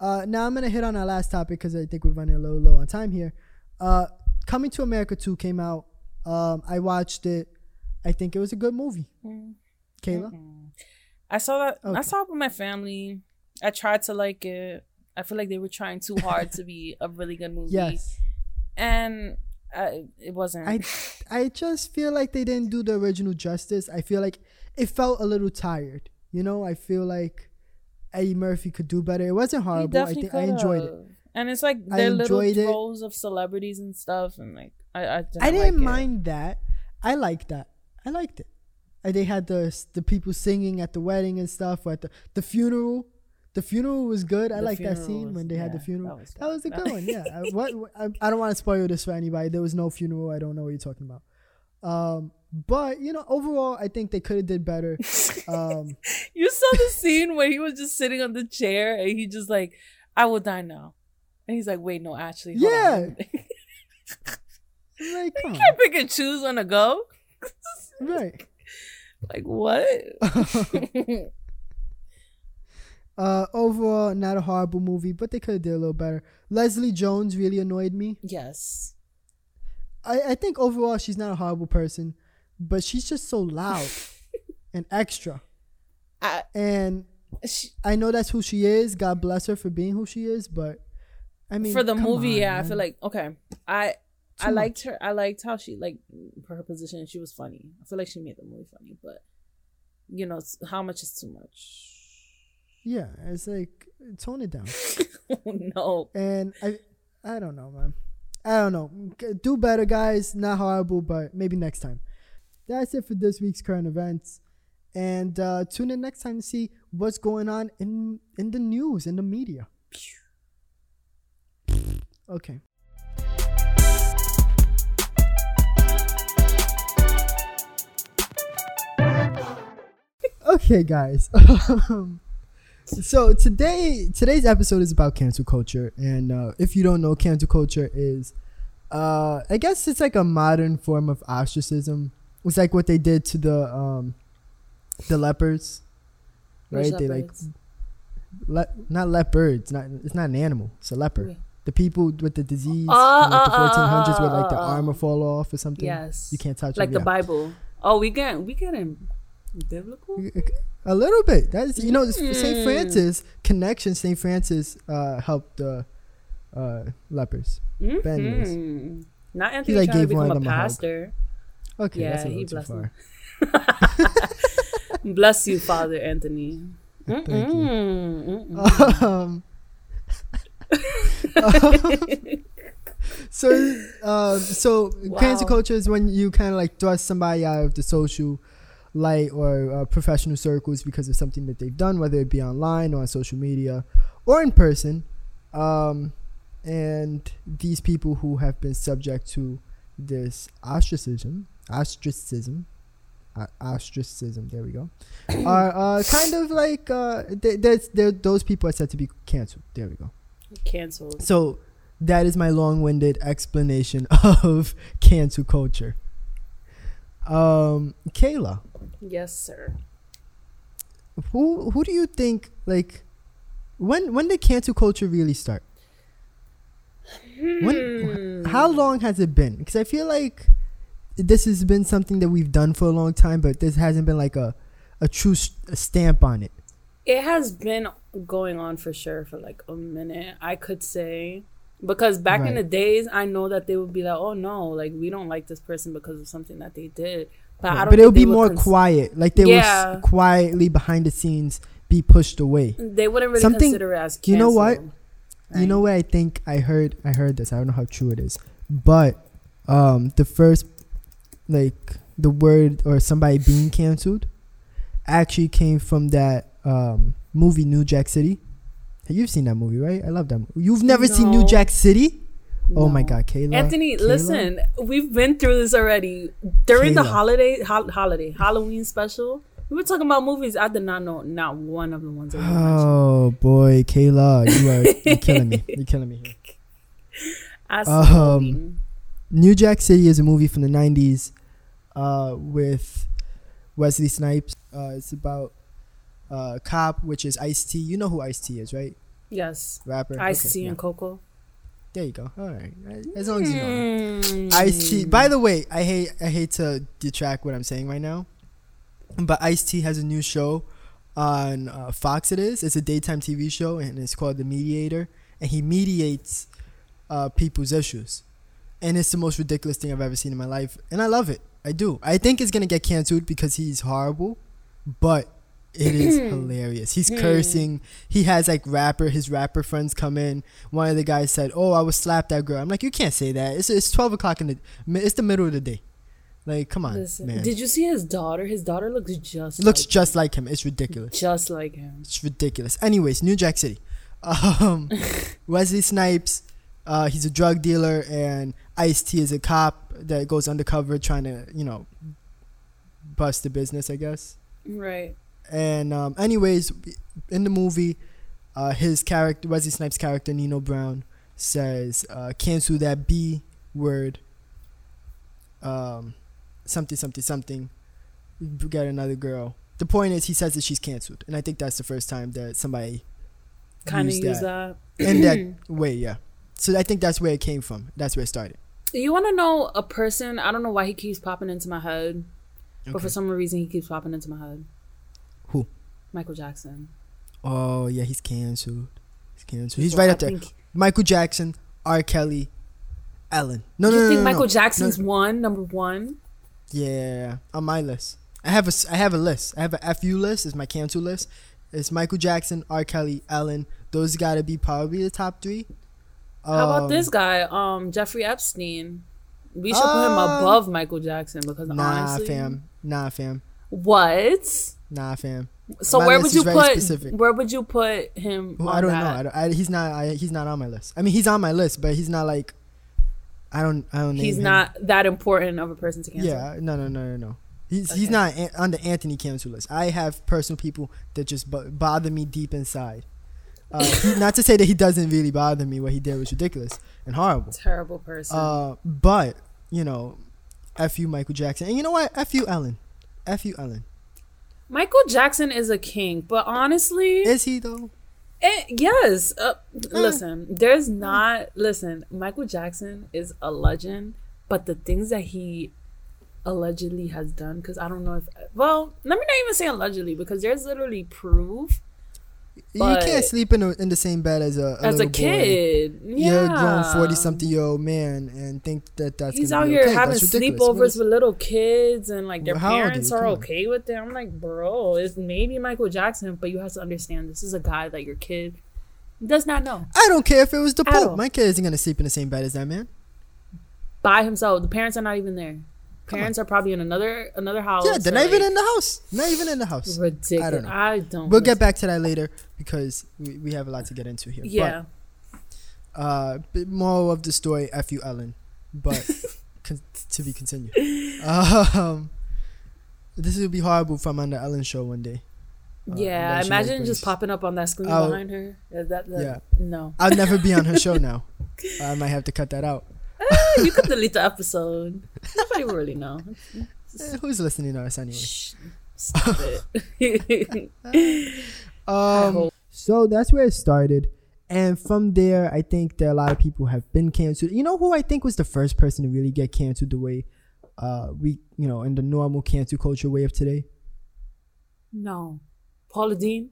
Uh, now I'm gonna hit on our last topic because I think we're running a little low on time here. Uh, Coming to America 2 came out. Um, I watched it. I think it was a good movie. Mm. Kayla, Mm-mm. I saw that. I saw it with my family. I tried to like it. I feel like they were trying too hard to be a really good movie. yes. and I, it wasn't. I I just feel like they didn't do the original justice. I feel like it felt a little tired. You know, I feel like Eddie Murphy could do better. It wasn't horrible. I think I enjoyed it. And it's like I they're little it. throws of celebrities and stuff, and like I, I didn't, I didn't like it. mind that. I liked that. I liked it. And they had the the people singing at the wedding and stuff. Or at the the funeral, the funeral was good. I The liked that scene was- when they had the funeral. that was That was a good. one. Yeah. *laughs* I, what, what- I, I don't want to spoil this for anybody. There was no funeral. I don't know what you're talking about. Um, but you know, overall, I think they could have did better. Um, *laughs* You saw the scene where he was just sitting on the chair and he just like, I will die now. And he's like, wait, no, actually, hold Yeah. *laughs* like, *laughs* on. can't pick and choose on the go. right. like what? Uh, overall, not a horrible movie, but they could have did a little better. Leslie Jones really annoyed me. yes. I, I think overall she's not a horrible person, but she's just so loud *laughs* and extra. I, And she, I know that's who she is. God bless her for being who she is, but I mean for the movie, on, yeah, I feel like okay. I I Too liked her. I liked how she like for her position. She was funny. I feel like she made the movie funny, but you know how much is too much. yeah, it's like tone it down. *laughs* oh no. And I I don't know, man. I don't know. Do better, guys. Not horrible, but maybe next time. That's it for this week's current events. And uh, tune in next time to see what's going on in in the news in the media. Okay. okay, guys. *laughs* So today today's episode is about cancel culture, and uh, if you don't know, cancel culture is, uh, I guess it's like a modern form of ostracism. It's like what they did to the um, the lepers, Which right? They like le- not leopards. Not it's not an animal. It's a leopard. Okay. The people with the disease Ah, from like the ah, ah, 1400s, where like the arm will fall off or something. Yes. You can't touch it. like it. the yeah. Bible. Oh, we get we getting Biblical? A little bit. That's you know, Saint Mm. Francis connection. Saint Francis uh, helped the uh, lepers. But anyways. Mhm. Not Anthony like, trying to gave one become a them a hug. Okay, Yeah, he blessed far. *laughs* Bless you, Father Anthony. Thank you. Mm-mm, *laughs* *laughs* um, so, uh, so cancel Wow. culture is when you kind of like thrust somebody out of the social light or uh, professional circles because of something that they've done, whether it be online or on social media or in person. Um, and these people who have been subject to this ostracism, ostracism, uh, ostracism. There we go. are uh, kind of like uh, there's, there, those people are said to be canceled. There we go. Cancelled. So that is my long-winded explanation *laughs* of cancel culture. Um, Kayla, Yes, sir. who who do you think like when when did cancel culture really start? When how Hmm. long has it been? Because I feel like this has been something that we've done for a long time, but this hasn't been like a a true a stamp on it. It has been going on for sure for like a minute, I could say. Because back in the days, I know that they would be like, "Oh no, like we don't like this person because of something that they did." But I don't. but it would be more cons- quiet, like they Yeah. would quietly behind the scenes be pushed away. They wouldn't really Something- consider it as. you know what? cancel, You know what I think I heard I heard this. I don't know how true it is. But um the first like the word or somebody being canceled actually came from that um movie New Jack City. You've seen that movie, right? I love that movie. You've never seen New Jack City? Oh my god, Kayla. Anthony, Kayla? listen, we've been through this already. During the holiday, ho- holiday, Halloween special, we were talking about movies. I did not know not one of the ones that. Oh boy, Kayla, you are you're killing me. You're killing me here. *laughs* I Um, saw New Jack City is a movie from the '90s uh, with Wesley Snipes. Uh, it's about uh, a cop, which is Ice T. You know who Ice T is, right? yes, Rapper. I Okay, see yeah. and Coco. There you go. All right, as long as you know. Mm. Ice T. By the way, I hate I hate to detract what I'm saying right now, but Ice T has a new show on uh, Fox. It is. It's a daytime TV show, and it's called The Mediator, and he mediates uh, people's issues, and it's the most ridiculous thing I've ever seen in my life, and I love it. I do. I think it's gonna get canceled because he's horrible, but it is *clears throat* hilarious. He's cursing. He has like rapper. His rapper friends come in. One of the guys said, "Oh, I was slapped that girl." I'm like, you can't say that. It's it's twelve o'clock in the. It's the middle of the day. Like, come on, Listen, man. did you see his daughter? His daughter looks just looks like just like him. It's ridiculous. just like him. It's ridiculous. Anyways, New Jack City. Um, *laughs* Wesley Snipes. Uh, he's a drug dealer, and Ice T is a cop that goes undercover trying to, you know, bust the business. I guess. Right. And um, anyways, in the movie, uh, his character, Wesley Snipes' character, Nino Brown, says, uh, "Cancel that B word." Um, something, something, something. Get another girl. The point is, he says that she's canceled, and I think that's the first time that somebody Kind of used use that that. in that *clears throat* way. Yeah. So I think that's where it came from. That's where it started. You want to know a person? I don't know why he keeps popping into my head, but for some reason he keeps popping into my head. Who? Michael Jackson. Oh yeah, he's canceled. He's canceled. He's So right up there. Michael Jackson, R. Kelly, Ellen. No, you no, no, think no, Michael no. Jackson's No. one number one? Yeah, on my list. I have a I have a list. I have a FU list. It's my cancel list. It's Michael Jackson, R. Kelly, Ellen. Those got to be probably the top three. How about Um, this guy, um, Jeffrey Epstein? We should put him Uh, above Michael Jackson because Nah, honestly, fam. Nah, fam. what? Nah, fam. So My where would you put? specific. Where would you put him? Well, I don't that? know. I don't, I, he's not. I, he's not on my list. I mean, he's on my list, but he's not like. I don't. I don't. He's name him. not that important of a person to cancel. Yeah, no, no, no, no, no. He's he's not an, on the Anthony cancel list. I have personal people that just bo- bother me deep inside. Uh, he, not to say that he doesn't really bother me. What he did was ridiculous and horrible. Terrible person. Uh, but you know, f you Michael Jackson, and you know what? F you Ellen, f you Ellen. Michael Jackson is a king, but honestly, Is he though? Eh, yes. Uh, listen, there's not. Listen, Michael Jackson is a legend, but the things that he allegedly has done because I don't know if well let me not even say allegedly because there's literally proof. You can't sleep in a, in the same bed as a, a as a little boy. kid. Yeah. You're a grown forty something year old man and think that that's He's out be here okay. having. Sleepovers is- with little kids and like their Well, parents are Come on. okay with it. I'm like, bro, it's maybe Michael Jackson, but you have to understand this is a guy that your kid does not know I don't care if it was the Pope. My kid isn't gonna sleep in the same bed as that man. by himself. The parents are not even there. Parents are probably in another another house. Yeah, they're not even like, in the house. Not even in the house. ridiculous. I don't know. I don't. We'll get back to that later because we, we have a lot to get into here. Yeah. But, uh, more of the story. F you, Ellen. But *laughs* con- to be continued. Um, this would be horrible if I'm on the Ellen show one day. Uh, yeah, imagine just popping up on that screen I'll- behind her. Is that, that, Yeah. No. I'll never be on her show *laughs* now. I might have to cut that out. You could delete the episode. Nobody will really know. Eh, who's listening to us anyway? Shh. Stop it. *laughs* Um, so that's where it started. And from there, I think that a lot of people have been canceled. You know who I think was the first person to really get canceled the way uh, we, you know, in the normal cancel culture way of today? no. Paula Deen?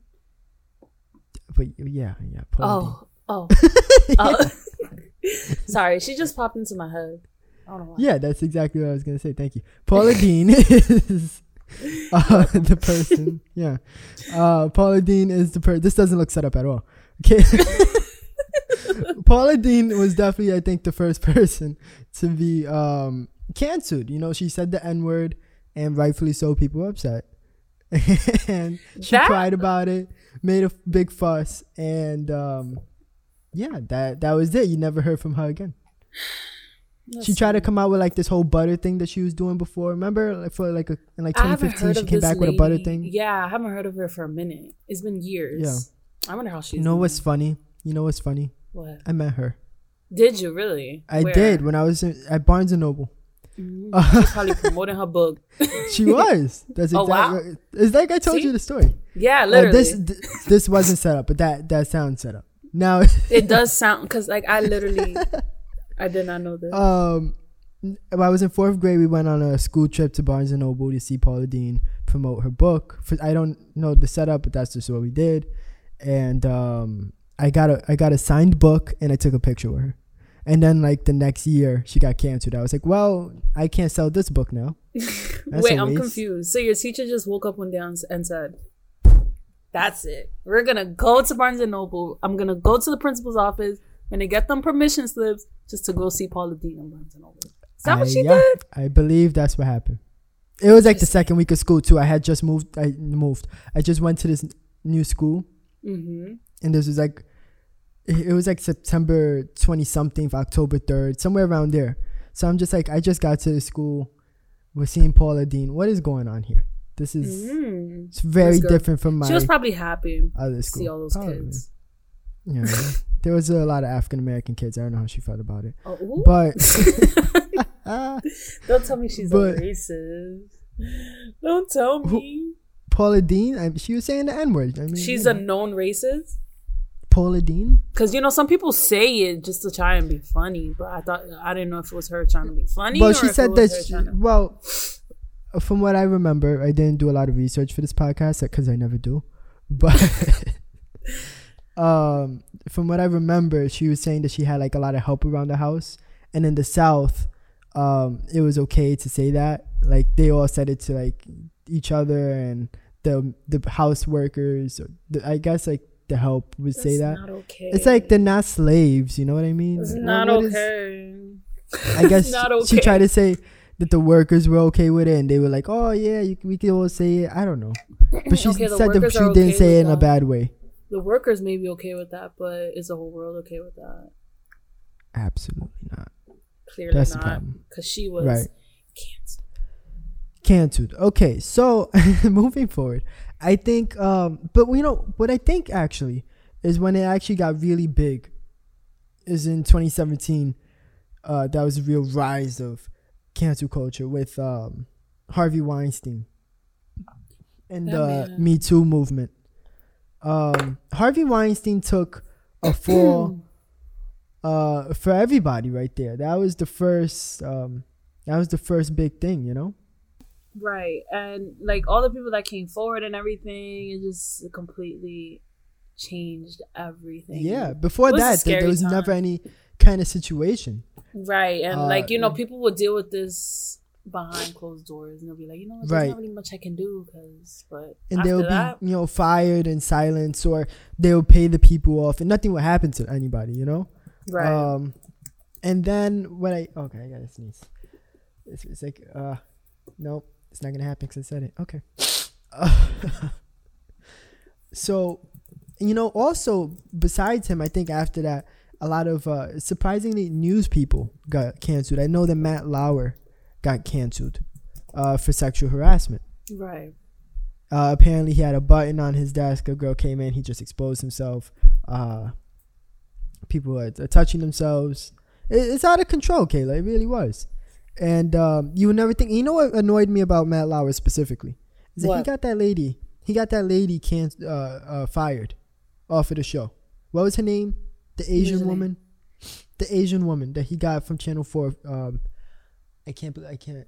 But yeah, yeah. Paula Oh. Oh. *laughs* oh. *laughs* Sorry, she just popped into my head. I don't know why. Yeah, that's exactly what I was gonna say. Thank you. Paula *laughs* Deen is uh, *laughs* the person. Yeah, uh, Paula Deen is the person. This doesn't look set up at all. Okay. Paula Deen was definitely, I think, the first person to be um, canceled. You know, she said the N word, and rightfully so, people were upset. and she That- cried about it, made a f- big fuss, and um, yeah, that that was it. You never heard from her again. she tried to come out with like this whole butter thing that she was doing before. Remember, like for like a, in like 2015, she came this back with a butter thing. Yeah, I haven't heard of her for a minute. It's been years. Yeah. I wonder how she's You know doing. what's funny? You know what's funny? What? I met her. Did you really? I Where? did when I was in, at Barnes and Noble. *laughs* Mhm. She's probably promoting her book. *laughs* She was. That's *laughs* Oh, exactly. wow. It's like I told See? you the story. Yeah, Uh, literally. this th- this wasn't set up, but that that sounds set up. Now, it *laughs* does sound because like I literally, I did not know this. um, when I was in fourth grade, we went on a school trip to Barnes and Noble to see Paula Deen promote her book. For, I don't know the setup, but that's just what we did. And um, I got a I got a signed book, and I took a picture with her. And then like the next year, she got canceled. I was like, well, I can't sell this book now. *laughs* Wait, I'm confused. So your teacher just woke up one day and said, "That's it. We're gonna go to Barnes and Noble. I'm gonna go to the principal's office. I'm gonna get them permission slips just to go see Paula Deen in Barnes and Noble." Is that what I- she yeah, did? I believe that's what happened. It was like the second week of school too. I had just moved. I moved. I just went to this new school, Mm-hmm. and this was like, it it was like September twenty something, October third, somewhere around there. So I'm just like, I just got to the school. We're seeing Paula Deen. What is going on here? This is Mm-hmm. it's very different from my She was probably happy to see all those Probably. kids. Yeah, *laughs* there was a lot of African American kids. I don't know how she felt about it, Oh, but *laughs* *laughs* Don't tell me she's But- a racist. Don't tell me. Paula Deen, I, she was saying the N word. I mean, She's you a known racist. Paula Deen. Because you know some people say it just to try and be funny, but I thought I didn't know if it was her trying to be funny. well or she said that she, to- well from what i remember i didn't do a lot of research for this podcast because i never do. But *laughs* um from what i remember she was saying that she had like a lot of help around the house. And in the south um it was okay to say that. Like they all said it to like each other and the the house workers or the, i guess like the help would say that. okay. it's like they're not slaves you know what i mean? It's not what is- okay. I guess *laughs* not she tried to say that the workers were okay with it, and they were like, "Oh yeah, you, we can all say it." I don't know, but she Okay, the said that she didn't okay say it in a bad way. The workers may be okay with that, but is the whole world okay with that? Absolutely not. Clearly That's not, because she was Right. canceled. Canceled. Okay, so *laughs* moving forward, I think, um, but you know what I think actually is when it actually got really big, is in 2017. Uh, that was a real rise of cancel culture with um, Harvey Weinstein and the man. Me Too movement. Um, Harvey Weinstein took a *clears throat* fall uh, for everybody right there. That was the first. Um, that was the first big thing, you know. Right. And like all the people that came forward and everything, it just completely changed everything. Yeah. Before It was a that, there, there was time. never any kind of situation. Right. And Uh, like, you know, people would deal with this behind closed doors and they'll be like, you know, what, there's Right. not really much I can do because, but And they'll be, that, you know, fired and silenced, or they'll pay the people off, and nothing will happen to anybody, you know. right. Um, and then when I okay, I gotta sneeze. It's, it's like uh, no, it's not gonna happen because I said it. Okay. Uh, *laughs* so, you know, also besides him, I think after that, a lot of uh, surprisingly news people got canceled. I know that Matt Lauer got canceled uh, for sexual harassment. right. Uh, apparently, he had a button on his desk. A girl came in. He just exposed himself. Uh, people are, are touching themselves. It, it's out of control, Kayla. It really was. And um, you would never think. You know what annoyed me about Matt Lauer specifically? Is that he got that lady. He got that lady can uh, uh, fired off of the show. What was her name? The Asian woman. The Asian woman that he got from Channel Four. Um, I can't. believe I can't.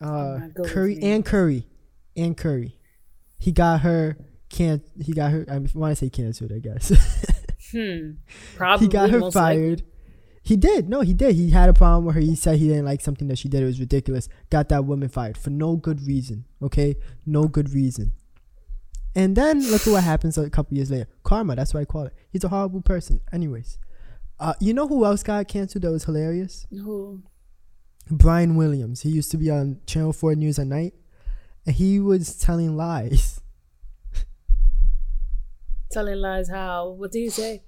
Uh, not good with Curry and Curry, and Curry. He got her. Can't. He got her. I want to say canceled. I guess. *laughs* Hmm. Probably. he got her most likely. fired. He did. No, he did. He had a problem with her. He said he didn't like something that she did. It was ridiculous. Got that woman fired for no good reason. Okay, no good reason. And then look at what happens a couple years later. Karma. That's what I call it. He's a horrible person. Anyways, uh, you know who else got canceled that was hilarious? Who? Brian Williams. He used to be on Channel Four News at night, and he was telling lies. *laughs* Telling lies how? What did he say?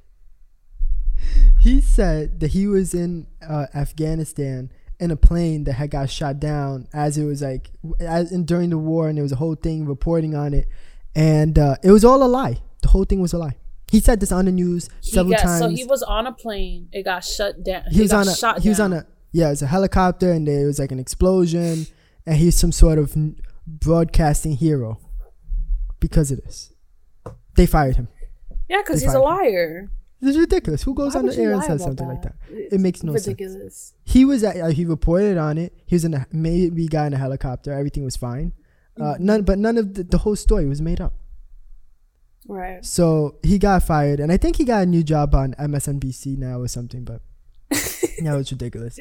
He said that he was in uh, Afghanistan in a plane that had got shot down as it was like as in, during the war, and there was a whole thing reporting on it, and uh, it was all a lie. The whole thing was a lie. He said this on the news He several got, times. So he was on a plane. It got shut down. he was got on a shot he was on a yeah, it was a helicopter, and there was like an explosion, and he's some sort of broadcasting hero because of this. They fired him. Yeah, because he's a liar. This is ridiculous. Who goes Why on the air and says something like that? It's It makes no sense. ridiculous. He was at, uh, he reported on it. He was in a maybe got in a helicopter. Everything was fine. Uh, none, but none of the, the whole story was made up. Right. So he got fired, and I think he got a new job on MSNBC now or something. But *laughs* no, it's ridiculous.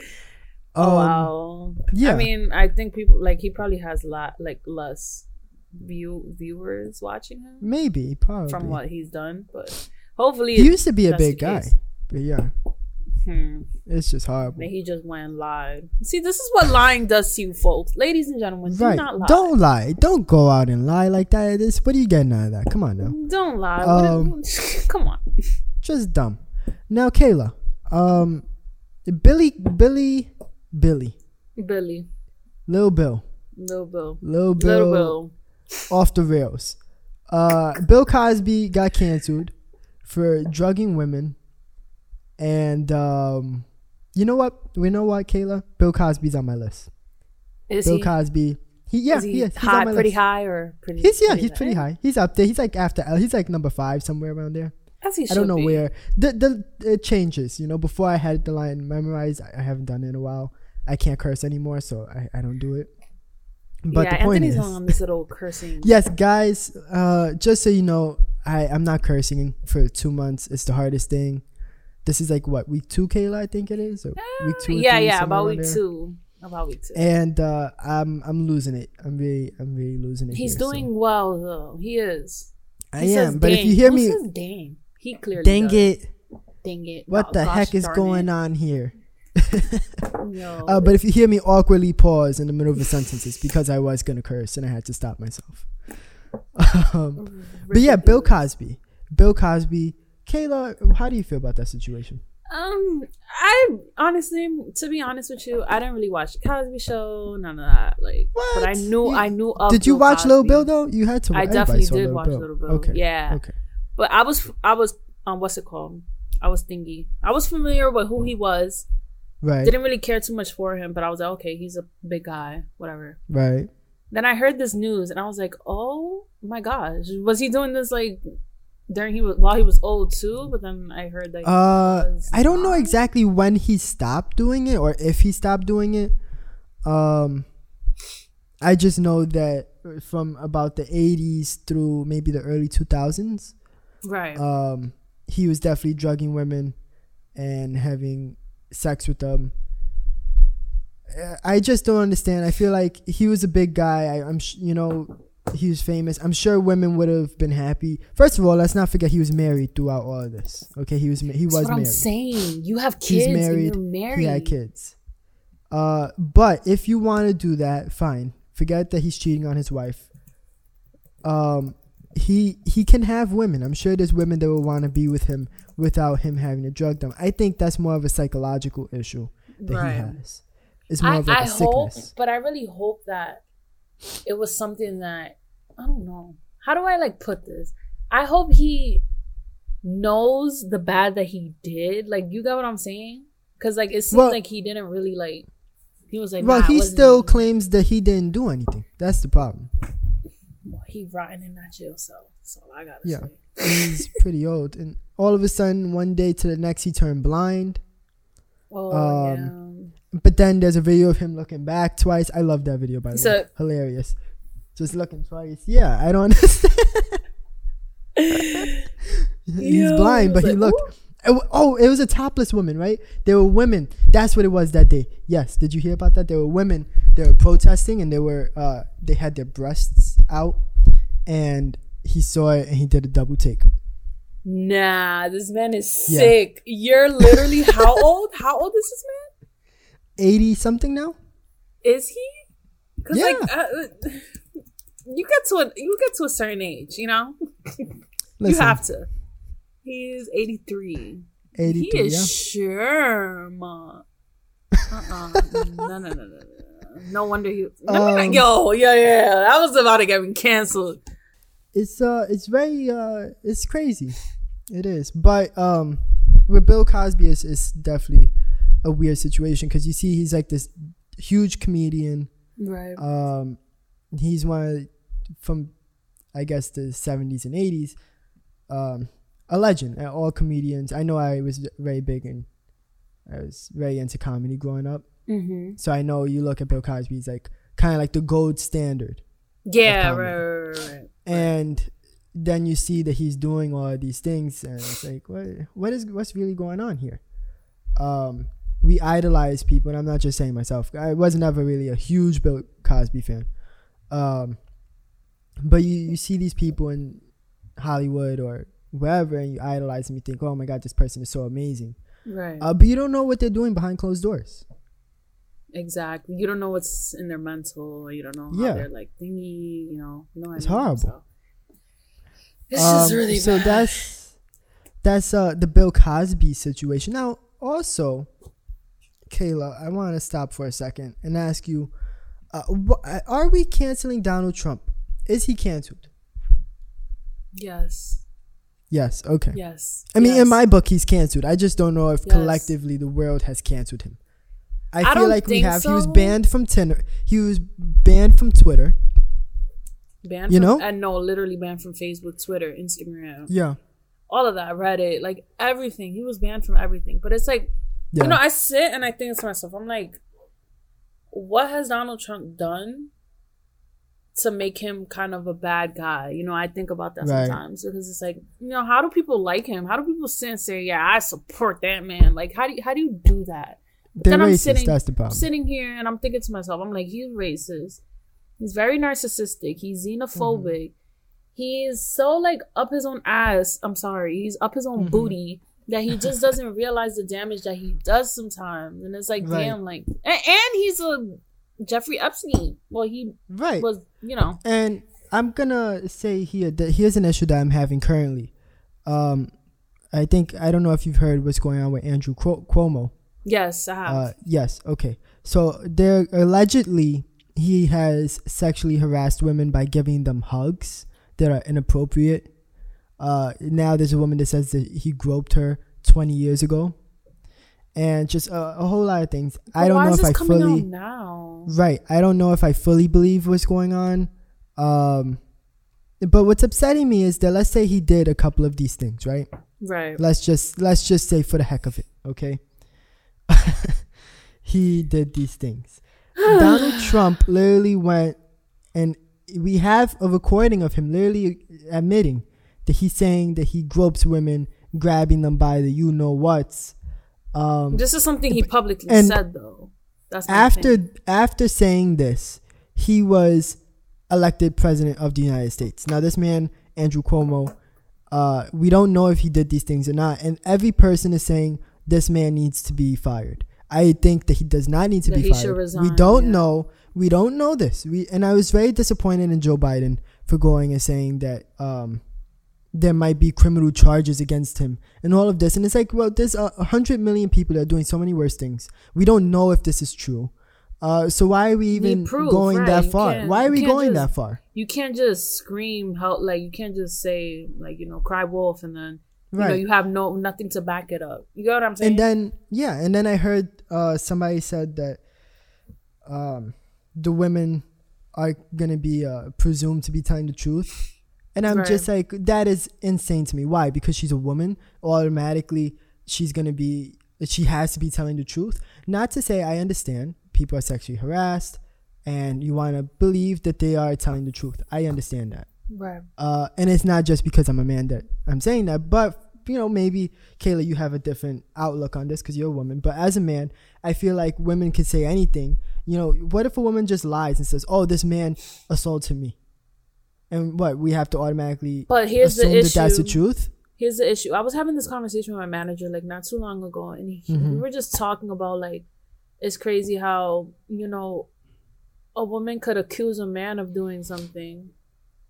Oh Um, wow. yeah. I mean, I think people like he probably has lot like less view viewers watching him Maybe, probably. from what he's done, but hopefully he used to be a big guy, but yeah, Hmm. it's just horrible. He just went and lied. See, this is what lying does to you, folks. Ladies and gentlemen, do Right? not lie. Don't lie. Don't go out and lie like that. This, what are you getting out of that? Come on now. Don't lie. Um, *laughs* come on. just dumb. Now, Kayla, um, Billy, Billy, Billy, Billy, Lil Bill, little Bill, Lil Bill, little Bill. off the rails. Uh, Bill Cosby got canceled for drugging women, and um, you know what? We know what, Kayla. Bill Cosby's on my list. Is Bill he? Cosby. He yeah, he he is. He's high, pretty list. high, or pretty? He's yeah, pretty he's pretty high. He's up there. He's like after L. He's like number five somewhere around there. As he I don't know be. where. The the it changes. You know, before I had the line memorized, I, I haven't done it in a while. I can't curse anymore, so I, I don't do it. But yeah, the point Anthony's is, on this little cursing. *laughs* yes, guys. Uh, just so you know, I I'm not cursing for two months. It's the hardest thing. This is like what week two, Kayla. I think it is. Or week two. yeah, three, yeah, about week there. two. About week two. And uh, I'm I'm losing it. I'm really I'm really losing it. He's here, so- doing well though. He is. I He am, but if you hear Who me, dang, he clearly dang does. it, Dang it. what Oh, the heck is going it. on here? Yo, *laughs* Uh, but if you hear me awkwardly pause in the middle of a sentence, it's because I was gonna curse and I had to stop myself. *laughs* um, but yeah, Bill. Cosby. Bill Cosby. Kayla, how do you feel about that situation? Um, I honestly, to be honest with you, I didn't really watch the Cosby Show, none of that. Like, but I knew, You- I knew. Of Did you Bill watch Little Bill though? You had to. I definitely did watch Little Bill. Okay. Yeah. Okay. But I was, I was, um, what's it called? I was thingy. I was familiar with who he was. Right. Didn't really care too much for him, but I was like, okay, he's a big guy, whatever. right. Then I heard this news, and I was like, oh my gosh, was he doing this like during he was while he was old too? But then I heard that. he Uh, I don't know exactly when he stopped doing it or if he stopped doing it. Um, I just know that from about the 80s through maybe the early 2000s, Right. um, he was definitely drugging women and having sex with them. Uh, I just don't understand. I feel like he was a big guy. I, I'm, sh- you know, he was famous. I'm sure women would have been happy. First of all, let's not forget he was married throughout all of this. Okay, he was ma- he That's was what I'm married. saying. You have He's kids married. and you're married. He had kids. Uh, but if you want to do that, fine. Forget that he's cheating on his wife. Um, he he can have women. I'm sure there's women that will want to be with him without him having to drug them. I think that's more of a psychological issue that Right. he has. It's more I, of like I a hope, sickness. but I really hope that it was something that I don't know. How do I like put this? I hope he knows the bad that he did. Like, you got what I'm saying? Because like it seems Well- like he didn't really like. He was like, well, nah, he still claims that he didn't do anything. That's the problem. Well, he rotting in that jail cell. That's all I gotta Yeah. say. He's pretty old, and all of a sudden, one day to the next, he turned blind. Oh Um, But then there's a video of him looking back twice. I love that video by the So- way. Hilarious. Just looking twice. Yeah, I don't *laughs* understand. He's Yo, blind, but he like, looked. It Oh, it was a topless woman, right? There were women. That's what it was that day. Yes. Did you hear about that? There were women. They were protesting, and they were. Uh, they had their breasts out, and he saw it, and he did a double take. Nah, this man is Yeah. sick. You're literally how *laughs* old? How old is this man? Eighty something now. Is he? Because Yeah. like uh, you get to a you get to a certain age, you know. *laughs* Listen, you have to. He's eighty three. He eighty-three. is Yeah. sure, ma. Uh-uh. no, no, no, no, no. No wonder he. Not- Um, yo, yeah, yeah. I was about to get me canceled. it's uh it's very uh it's crazy it is but um with bill cosby is is definitely a weird situation because you see he's like this huge comedian Right. um he's one of from i guess the 70s and 80s um a legend and all comedians. I know i was very big and i was very into comedy growing up. Mm-hmm. so i know you look at bill cosby he's like kind of like the gold standard Yeah. Right, right, right, and then you see that he's doing all of these things and it's like what what is what's really going on here? Um we idolize people and i'm not just saying myself i was never really a huge bill cosby fan. Um but you, you see these people in hollywood or wherever and you idolize them you think oh my god this person is so amazing Right. uh, but you don't know what they're doing behind closed doors Exactly. You don't know what's in their mental. You don't know how Yeah. they're like thingy. You know. You know what I It's mean? horrible. So. This Um, is really so bad. that's that's uh the Bill Cosby situation. Now, also, Kayla, I want to stop for a second and ask you: uh, wh- Are we canceling Donald Trump? Is he canceled? yes. Yes. Okay. Yes. I mean, yes. in my book, he's canceled. I just don't know if Yes. collectively the world has canceled him. I, I feel don't like we have. He was banned from Tinder. He was banned from Twitter. banned you from, know? and no, literally banned from Facebook, Twitter, Instagram, Yeah. all of that, Reddit, like everything. He was banned from everything. But it's like Yeah. you know, I sit and I think to myself, I'm like, what has Donald Trump done to make him kind of a bad guy? You know, I think about that Right. sometimes because it's like, you know, how do people like him? How do people sit and say, yeah, I support that man? Like, how do you, how do you do that? They're then I'm racist. sitting- that's the problem. sitting here and I'm thinking to myself, I'm like, he's racist. He's very narcissistic. He's xenophobic. He's so like up his own ass. I'm sorry. He's up his own Mhm. booty that he just *laughs* doesn't realize the damage that he does sometimes. And it's like, Right. damn, like, and, and he's a Jeffrey Epstein. Well, he right. was, you know, And I'm gonna say here that here's an issue that I'm having currently. Um, I think I don't know if you've heard what's going on with Andrew Cuo- Cuomo. yes, I have. Uh, yes, okay. So there allegedly he has sexually harassed women by giving them hugs that are inappropriate. Uh, now there's a woman that says that he groped her 20 years ago, and just a, a whole lot of things. I don't why know is if this I fully now? right. I don't know if I fully believe what's going on. Um, but what's upsetting me is that let's say he did a couple of these things, right? Right. Let's just let's just say for the heck of it, okay? *laughs* he did these things. *sighs* Donald Trump literally went and we have a recording of him literally admitting that he's saying that he gropes women, grabbing them by the you know what's. Um, this is something he publicly said, though. That's after thing. after saying this, he was elected president of the United States. Now, this man, Andrew Cuomo, uh, we don't know if he did these things or not, and every person is saying this man needs to be fired. I think that he does not need to that be fired. Resign, we don't yeah. know. We don't know this. We and I was very disappointed in Joe Biden for going and saying that um, there might be criminal charges against him and all of this. And it's like, well, there's a hundred million people that are doing so many worse things. We don't know if this is true. Uh, so why are we even proof, going right. that far? Why are we going just, that far? You can't just scream help. Like you can't just say like you know cry wolf and then you right. know you have no nothing to back it up. You know what I'm saying? And then yeah, and then I heard uh, somebody said that um, the women are gonna be uh, presumed to be telling the truth, and I'm right. just like that is insane to me. Why? Because she's a woman, automatically she's gonna be she has to be telling the truth. Not to say I understand people are sexually harassed and you want to believe that they are telling the truth. I understand that. Right. Uh, and it's not just because I'm a man that I'm saying that, but you know, maybe Kayla, you have a different outlook on this because you're a woman. But as a man, I feel like women can say anything. You know, what if a woman just lies and says, "Oh, this man assaulted me," and what we have to automatically but here's the issue. that that's the truth? Here's the issue. I was having this conversation with my manager like not too long ago, and he, mm-hmm. we were just talking about like it's crazy how you know a woman could accuse a man of doing something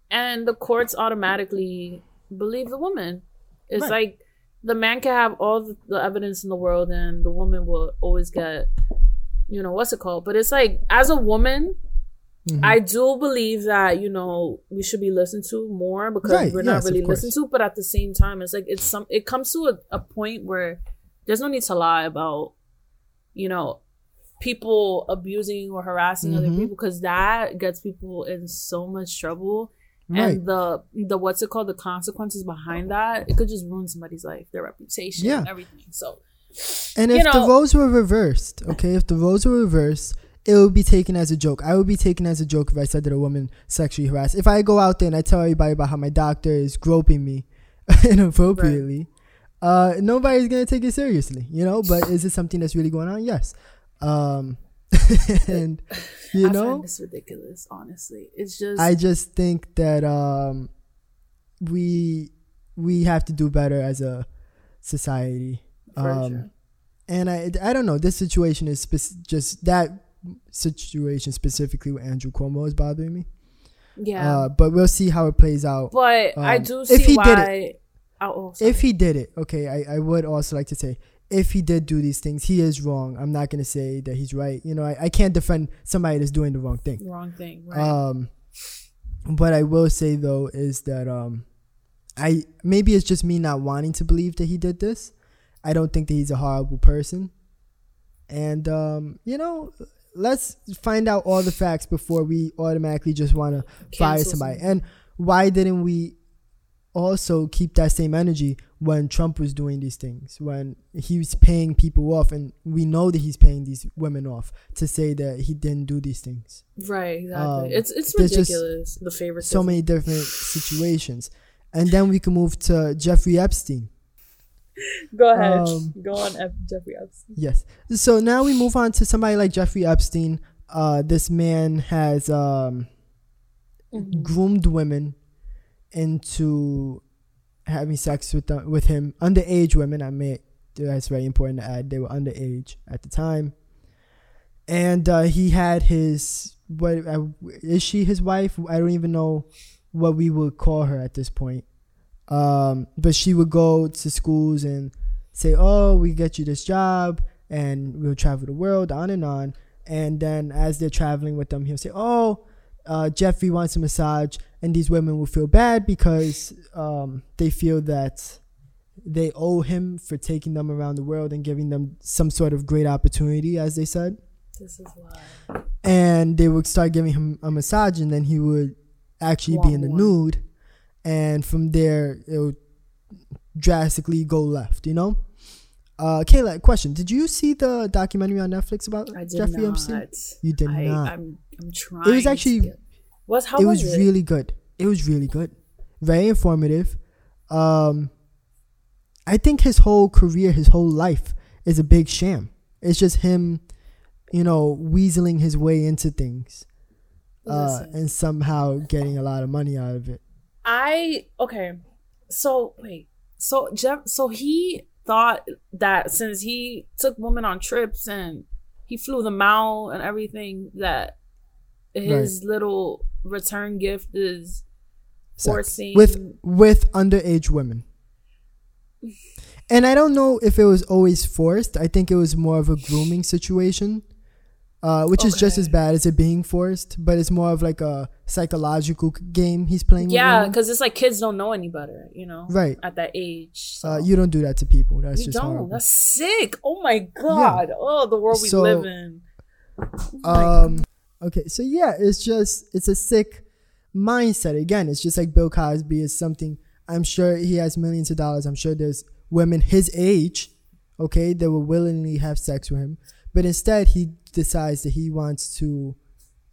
and the courts automatically believe the woman it's right. like the man can have all the, the evidence in the world and the woman will always get you know what's it called but it's like as a woman mm-hmm. i do believe that you know we should be listened to more because right. we're not yes, really listened to but at the same time it's like it's some it comes to a, a point where there's no need to lie about you know people abusing or harassing mm-hmm. other people because that gets people in so much trouble. Right. And the the what's it called the consequences behind that it could just ruin somebody's life, their reputation, yeah. everything. So, and if know, the roles were reversed, okay, if the roles were reversed, it would be taken as a joke. I would be taken as a joke if I said that a woman sexually harassed. If I go out there and I tell everybody about how my doctor is groping me *laughs* inappropriately, right. uh, nobody's gonna take it seriously, you know. But is it something that's really going on? Yes. Um, *laughs* and you I know, it's ridiculous. Honestly, it's just. I just think that um, we we have to do better as a society. Um, sure. And I I don't know. This situation is spe- just that situation specifically with Andrew Cuomo is bothering me. Yeah. Uh, but we'll see how it plays out. But um, I do see if he why. Did it, oh, if he did it, okay, I, I would also like to say if he did do these things, he is wrong. I'm not gonna say that he's right. You know, I, I can't defend somebody that's doing the wrong thing. Wrong thing, right? Um, what I will say though is that um, I maybe it's just me not wanting to believe that he did this. I don't think that he's a horrible person, and um, you know, let's find out all the facts before we automatically just want to fire somebody. And why didn't we also keep that same energy when Trump was doing these things, when he was paying people off, and we know that he's paying these women off to say that he didn't do these things. Right, exactly. Um, it's it's ridiculous. the favorite. So many different situations, and then we can move to Jeffrey Epstein. *laughs* Go ahead. Um, Go on, F- Jeffrey Epstein. Yes. So now we move on to somebody like Jeffrey Epstein. Uh, this man has um, mm-hmm. groomed women into having sex with them, with him underage women. I may that's very important to add. They were underage at the time, and uh, he had his what uh, is she his wife? I don't even know what we would call her at this point. Um, but she would go to schools and say, "Oh, we get you this job, and we'll travel the world, on and on." And then as they're traveling with them, he'll say, "Oh, uh, Jeffrey wants a massage." and these women will feel bad because um, they feel that they owe him for taking them around the world and giving them some sort of great opportunity, as they said. This is why. And they would start giving him a massage, and then he would actually be in the nude, and from there it would drastically go left. You know. Uh, Kayla, question: Did you see the documentary on Netflix about Jeffrey not. Epstein? You did I, not. I'm, I'm trying. It was actually Was how it was, was it? really good. It was really good. Very informative. Um I think his whole career, his whole life is a big sham. It's just him, you know, weaseling his way into things. Uh, and somehow getting a lot of money out of it. I okay. So wait. So Jeff. So he thought that since he took women on trips and he flew them out and everything, that his little return gift is forcing with with underage women. And I don't know if it was always forced. I think it was more of a grooming situation, uh, which is just as bad as it being forced. But it's more of like a psychological game he's playing. Yeah, because it's like kids don't know any better, you know, right. at that age. So. Uh, you don't do that to people. That's You just don't. horrible. That's sick. Oh my god. Yeah. Oh, the world we So, live in. Oh my God. Um. Okay. So yeah, it's just it's a sick mindset. Again, it's just like Bill Cosby is something. I'm sure he has millions of dollars. I'm sure there's women his age, okay, that will willingly have sex with him. But instead, he decides that he wants to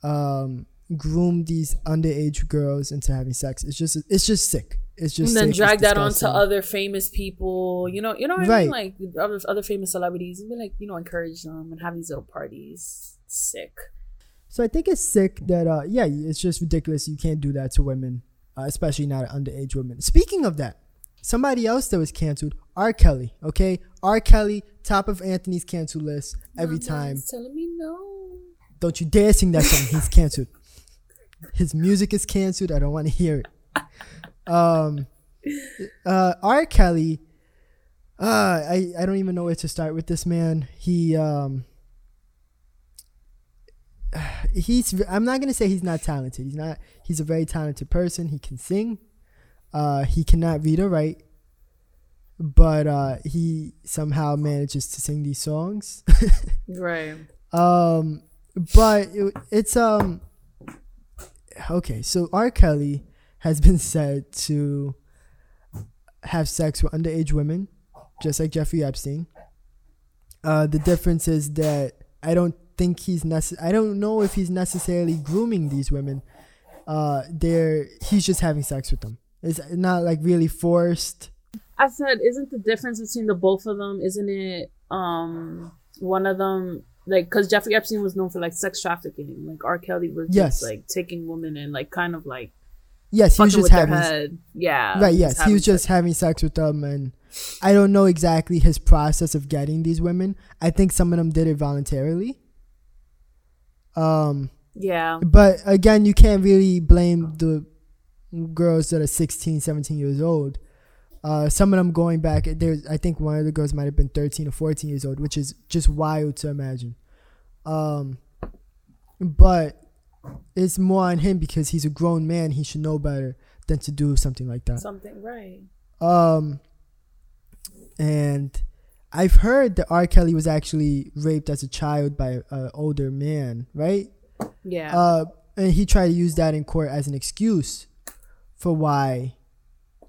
um, groom these underage girls into having sex. It's just it's just sick. It's just and then sick. Drag that onto other famous people. You know, you know what I mean? Like other other famous celebrities, and be like, you know, encourage them and have these little parties. Sick. So I think it's sick that uh yeah, it's just ridiculous. You can't do that to women, uh, especially not underage women. Speaking of that, somebody else that was canceled, R. Kelly. Okay, R. Kelly, top of Anthony's cancel list every Mama's time. telling me no. Don't you dare sing that song. He's canceled. His music is canceled. I don't want to hear it. Um, uh, R. Kelly. Uh, I I don't even know where to start with this man. He um. *sighs* He's. I'm not gonna say he's not talented. He's not. He's a very talented person. He can sing. Uh, he cannot read or write. But uh, he somehow manages to sing these songs. *laughs* Right. Um, but it, it's um okay. So R. Kelly has been said to have sex with underage women, just like Jeffrey Epstein. Uh, the difference is that I don't think he's necess- I don't know if he's necessarily grooming these women. Uh, they're he's just having sex with them. It's not like really forced. I said, isn't the difference between the both of them? Isn't it um one of them like because Jeffrey Epstein was known for like sex trafficking, like R. Kelly was Yes. just like taking women and like kind of like Yes, he was just having head. Yeah. right yes he was just sex. having sex with them and i don't know exactly his process of getting these women i think some of them did it voluntarily um yeah. but again you can't really blame the girls that are 16 17 years old uh some of them going back there's i think one of the girls might have been 13 or 14 years old which is just wild to imagine um but it's more on him because he's a grown man he should know better than to do something like that Something right. um, and I've heard that R. Kelly was actually raped as a child by an older man, right? Yeah. Uh, and he tried to use that in court as an excuse for why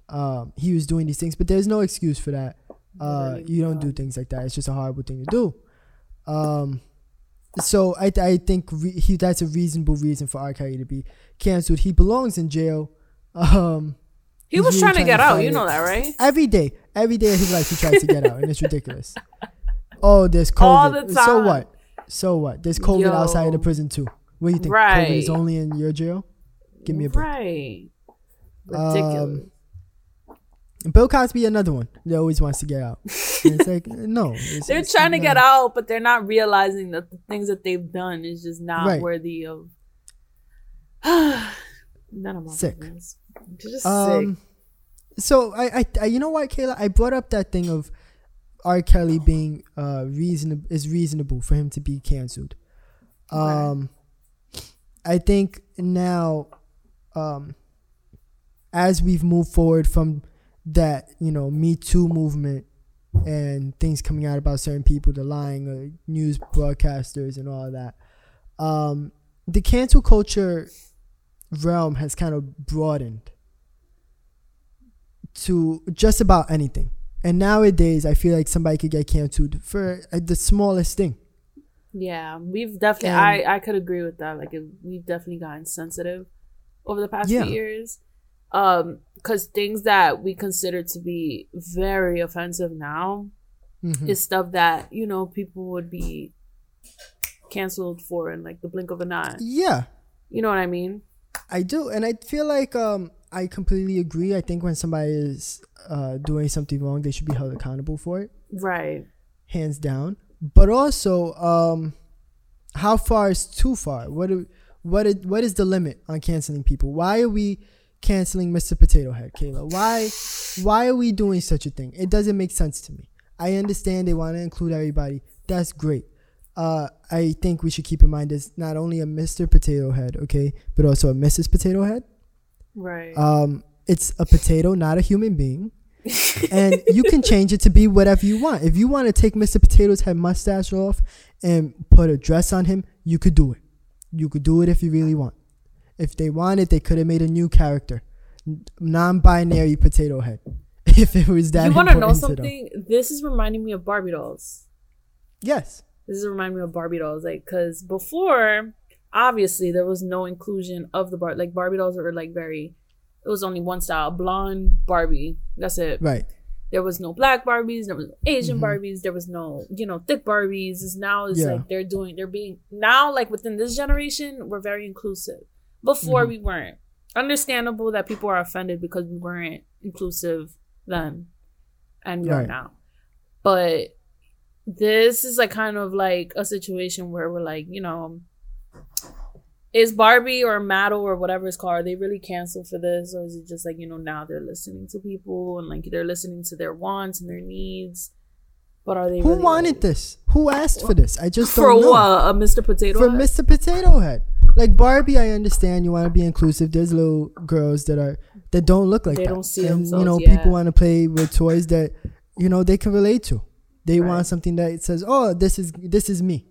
um, he was doing these things. But there's no excuse for that. Uh, you don't do things like that. It's just a horrible thing to do. Um, so I, I think re- he that's a reasonable reason for R. Kelly to be canceled. He belongs in jail. Um, he was really trying to get out. You know that, right? every day, every day of his life, he tries to get out, and it's ridiculous. *laughs* Oh, there's COVID. All the So what? So what? There's COVID outside of the prison too. What do you think? COVID is only in your jail? Give me a break. Right. Um, Ridiculous. Bill Cosby, another one that always wants to get out. *laughs* And it's like no, it's- they're it's trying to get out, but they're not realizing that the things that they've done is just not Right. worthy of. *sighs* None of my Sick. just Um, sick. so I, I, I, you know what, Kayla? I brought up that thing of R. Kelly being uh reasonable is reasonable for him to be canceled. Um, I think now, um, as we've moved forward from that, you know, Me Too movement and things coming out about certain people, the lying uh, news broadcasters and all that, um, the cancel culture realm has kind of broadened to just about anything. And nowadays, I feel like somebody could get canceled for uh, the smallest thing. Yeah, we've definitely. And- I I could agree with that. Like, we've definitely gotten sensitive. over the past Yeah. few years. Um, because things that we consider to be very offensive now Mhm. is stuff that you know people would be canceled for in like the blink of an eye. yeah, You know what I mean? I do, and I feel like um I completely agree. I think when somebody is uh doing something wrong, they should be held accountable for it, Right. hands down. But also, um, how far is too far? What do, what is, what is the limit on canceling people? Why are we canceling Mr. Potato Head, Kayla? Why why are we doing such a thing? It doesn't make sense to me. I understand they want to include everybody. That's great. Uh, I think we should keep in mind there's not only a Mr. Potato Head, okay, but also a Mrs. Potato Head. Right. Um, it's a potato, not a human being. and you can change it to be whatever you want. If you want to take Mr. Potato's head mustache off and put a dress on him, you could do it. You could do it if you really want. If they wanted, they could have made a new character, non-binary potato head. *laughs* If it was that you want to know important to something? This is reminding me of Barbie dolls. Yes. This is reminding me of Barbie dolls, like because before, obviously, there was no inclusion of the bar. Like Barbie dolls were like very. It was only one style, blonde Barbie. That's it. Right. There was no black Barbies. There was no Asian Mhm. Barbies. There was no, you know, thick Barbies. It's now it's Yeah. like they're doing, they're being now like within this generation, we're very inclusive. Before Mhm. we weren't. Understandable that people are offended because we weren't inclusive then, and we are now. But this is like kind of like a situation where we're like, you know, is Barbie or Mattel or whatever it's called, are they really canceled for this? Or is it just like, you know, now they're listening to people and like they're listening to their wants and their needs? But are they Who really, wanted like- this? Who asked for this? I just for what? A Mr. Potato? for Head? Mr. Potato Head. Like Barbie, I understand you want to be inclusive. There's little girls that are that don't look like that. They that. don't see and, You know, yeah. people want to play with toys that you know they can relate to. They Right. want something that says, "Oh, this is this is me."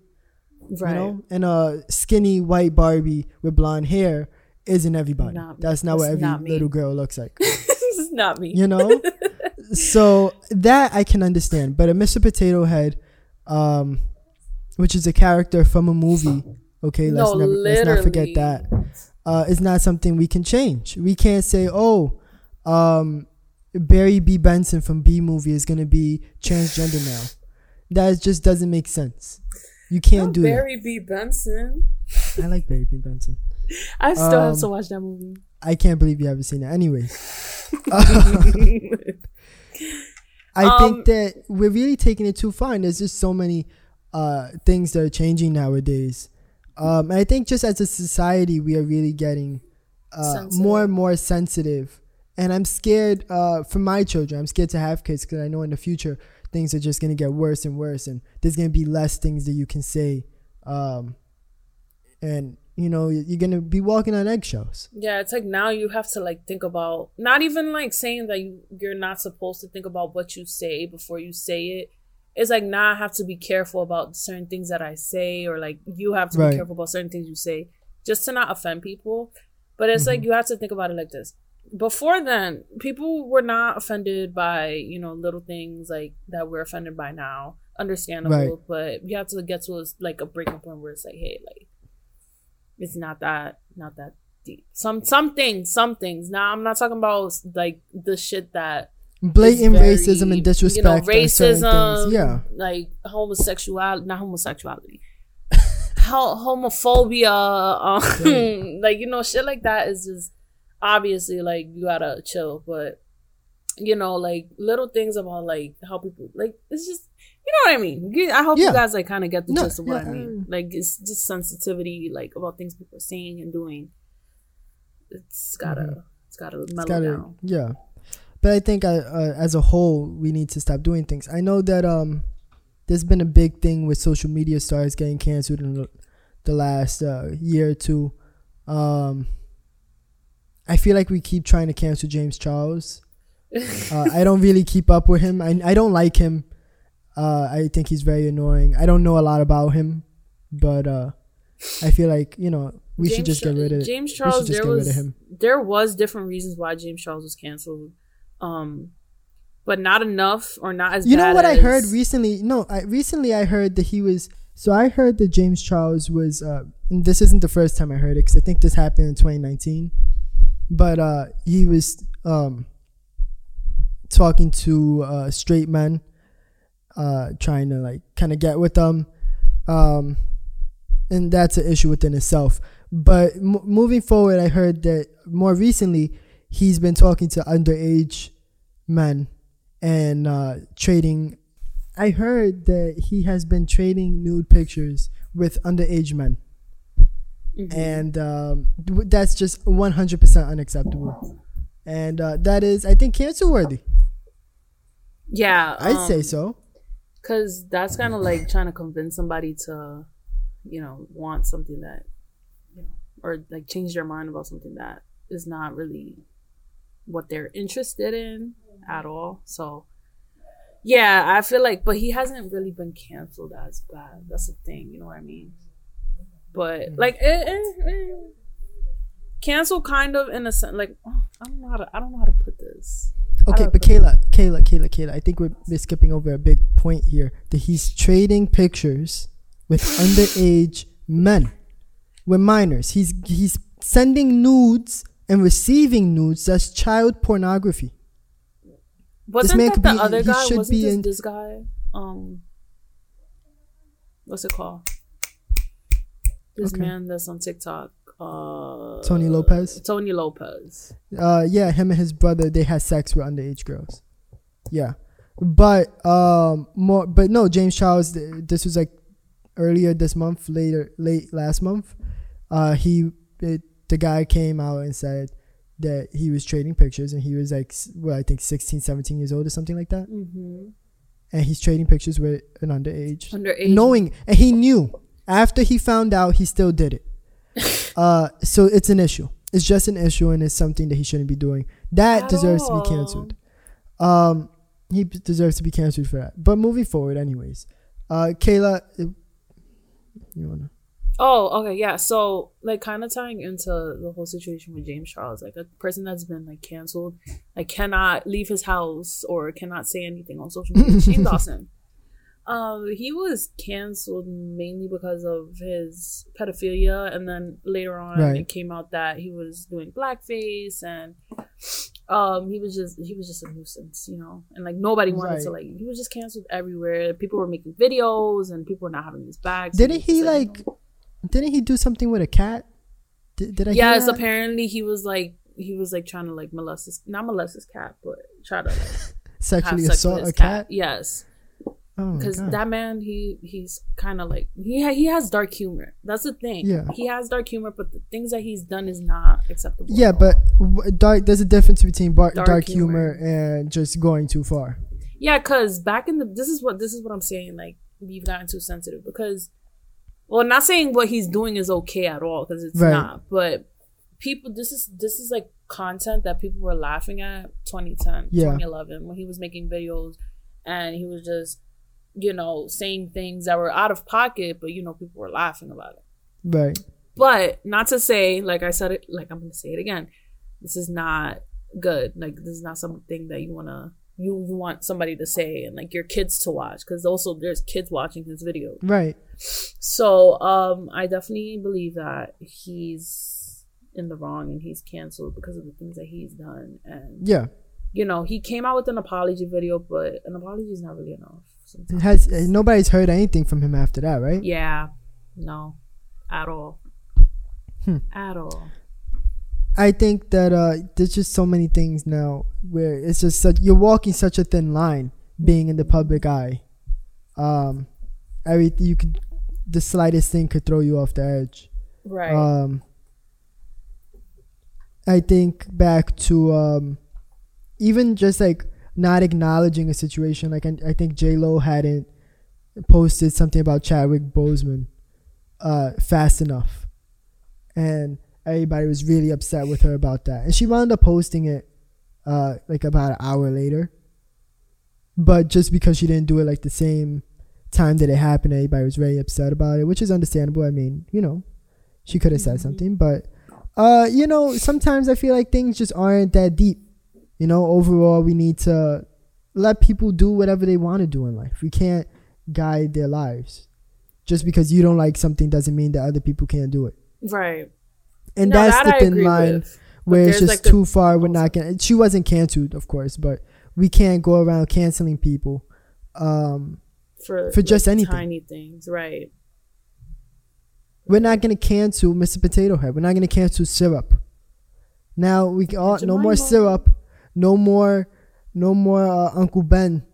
right. You know, and a skinny white Barbie with blonde hair isn't everybody. Not- That's not what every not little girl looks like. *laughs* this is not me. You know, *laughs* so that I can understand. But a Mr. Potato Head, um, which is a character from a movie. Okay, let's never let's not forget that. Uh, is not something we can change. We can't say, oh, um, Barry B. Benson from Bee Movie is gonna be transgender now. That just doesn't make sense. You can't Not do Barry B. Benson. I like Barry B. Benson. *laughs* I still have Um, to watch that movie. I can't believe you haven't seen it. Anyways, *laughs* *laughs* I Um, think that we're really taking it too far, and there's just so many uh, things that are changing nowadays. Um, and I think just as a society, we are really getting uh, more and more sensitive. And I'm scared uh, for my children. I'm scared to have kids because I know in the future things are just going to get worse and worse, and there's going to be less things that you can say. Um, and you know you're going to be walking on eggshells. Yeah, it's like now you have to like think about not even like saying that you, you're not supposed to think about what you say before you say it. It's like now I have to be careful about certain things that I say, or like you have to Right. be careful about certain things you say, just to not offend people. But it's like Mhm. you have to think about it like this. Before then, people were not offended by you know little things like that we're offended by now. Understandable, Right. but you have to get to a, like a breaking point where it's like, hey, like it's not that not that deep. Some some things, some things. Now I'm not talking about like the shit that Blatant very, racism and disrespect. You know, certain racism. things. Yeah. like homosexuality, not homosexuality. *laughs* Ho- homophobia, um, *laughs* like you know, shit like that is just obviously like you gotta chill. But you know, like little things about like how people like it's just you know what I mean. I hope Yeah. you guys like kind of get the No, gist of what yeah, I mean. Like it's just sensitivity, like about things people are saying and doing. It's gotta, Mhm. it's gotta It's mellow gotta- down. yeah. But I think uh, uh, as a whole, we need to stop doing things. I know that um, there's been a big thing with social media stars getting canceled in the, last uh, year or two. Um, I feel like we keep trying to cancel James Charles. *laughs* Uh, I don't really keep up with him. I, I don't like him. Uh, I think he's very annoying. I don't know a lot about him, but uh, I feel like you know we should just Char- get rid of. James Charles. There was of him. there was different reasons why James Charles was canceled, um, but not enough or not as. You know what I heard recently? No, I recently I heard that he was. So I heard that James Charles was. Uh, and this isn't the first time I heard it because I think this happened in 2019. but uh, he was um, talking to uh, straight men, uh, trying to like kind of get with them, um, and that's an issue within itself. But m- moving forward, I heard that more recently he's been talking to underage men and uh, trading. I heard that he has been trading nude pictures with underage men. Mm-hmm. And um, that's just 100% unacceptable. And uh, that is, I think, cancel worthy. Yeah. I'd um, say so. Because that's kind of like trying to convince somebody to, you know, want something that, you know, or like change their mind about something that is not really what they're interested in at all. So, yeah, I feel like, but he hasn't really been canceled as bad. That's the thing, you know what I mean? But mm-hmm. like, eh, eh, eh. cancel kind of in a sense. Like, oh, I don't know how to. I don't know how to put this. Okay, but Kayla, Kayla, Kayla, Kayla. I think we're, we're skipping over a big point here. That he's trading pictures with *laughs* underage men, with minors. He's he's sending nudes and receiving nudes. That's child pornography. Wasn't that the be, other guy? Wasn't this, in, this guy? Um, what's it called? This okay. man that's on TikTok. Uh, Tony Lopez. Tony Lopez. Uh, yeah, him and his brother they had sex with underage girls. Yeah, but um, more, but no, James Charles. This was like earlier this month, later, late last month. Uh, he it, the guy came out and said that he was trading pictures and he was like well i think 16 17 years old or something like that. Mm-hmm. and he's trading pictures with an underage. Underage. Knowing and he knew. After he found out he still did it. *laughs* Uh so it's an issue. It's just an issue and it's something that he shouldn't be doing. That At deserves all. to be canceled. Um he deserves to be canceled for that. But moving forward anyways uh kayla you wanna Oh, okay, yeah. So, like, kind of tying into the whole situation with James Charles, like a person that's been like canceled, like cannot leave his house or cannot say anything on social media. Shane *laughs* Dawson. Um, he was canceled mainly because of his pedophilia, and then later on, right. it came out that he was doing blackface, and um, he was just he was just a nuisance, you know, and like nobody wanted right. to like. He was just canceled everywhere. People were making videos, and people were not having his bags. Didn't he like? Didn't he do something with a cat? Did, did I? Yes, apparently he was like he was like trying to like molest his not molest his cat, but try to like *laughs* sexually assault a cat. cat. Yes, because oh that man he he's kind of like he ha- he has dark humor. That's the thing. Yeah, he has dark humor, but the things that he's done is not acceptable. Yeah, but dark. There's a difference between bar- dark, dark humor. humor and just going too far. Yeah, because back in the this is what this is what I'm saying. Like we've gotten too sensitive because well, not saying what he's doing is okay at all because it's right. not, but people, this is this is like content that people were laughing at 2010, yeah. 2011 when he was making videos and he was just, you know, saying things that were out of pocket, but you know, people were laughing about it. Right. But not to say, like I said it, like I'm going to say it again, this is not good. Like this is not something that you want to you, you want somebody to say and like your kids to watch because also there's kids watching his video. Right. So um i definitely believe that he's in the wrong and he's canceled because of the things that he's done and yeah. you know he came out with an apology video but an apology is not really enough sometimes. has nobody's heard anything from him after that right? Yeah. No. At all. Hmm. at all I think that uh, there's just so many things now where it's just such, you're walking such a thin line being in the public eye. Um, every you could the slightest thing could throw you off the edge. Right. Um, I think back to um, even just like not acknowledging a situation. Like I, I think J Lo hadn't posted something about Chadwick Boseman uh, fast enough, and everybody was really upset with her about that. And she wound up posting it uh, like about an hour later. But just because she didn't do it like the same time that it happened, everybody was very upset about it, which is understandable. I mean, you know, she could have said mm-hmm. something, but uh, you know, sometimes I feel like things just aren't that deep. You know, overall, we need to let people do whatever they want to do in life. We can't guide their lives. Just because you don't like something doesn't mean that other people can't do it. Right and no, that's that the thin line with. where it's just like, the- too far. We're not gonna. She wasn't canceled, of course, but we can't go around canceling people. Um, for For just anything. tiny things, right? we're not gonna cancel Mr. Potato Head. We're not gonna cancel syrup. Now we can all, no more syrup, no more, no more uh, Uncle Ben.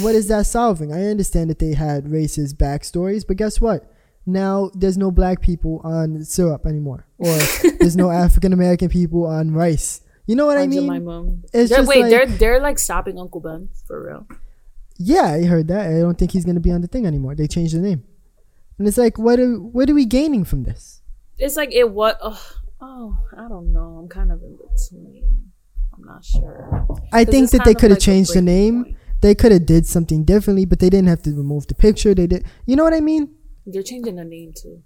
what is that solving? I understand that they had racist backstories, but guess what? Now there's no black people on syrup anymore, or there's no *laughs* African American people on rice. You know what I On mean? Jemima. It's They're- just wait, like- they're they're like stopping Uncle Ben for real. Yeah, I heard that. I don't think he's gonna be on the thing anymore. They changed the name, and it's like, what are what are we gaining from this? It's like it what? Oh, oh, I don't know. I'm kind of in between. I'm not sure. I think that they could have like changed the name. point. They could have did something differently, but they didn't have to remove the picture. They did. You know what I mean? They're changing the name too.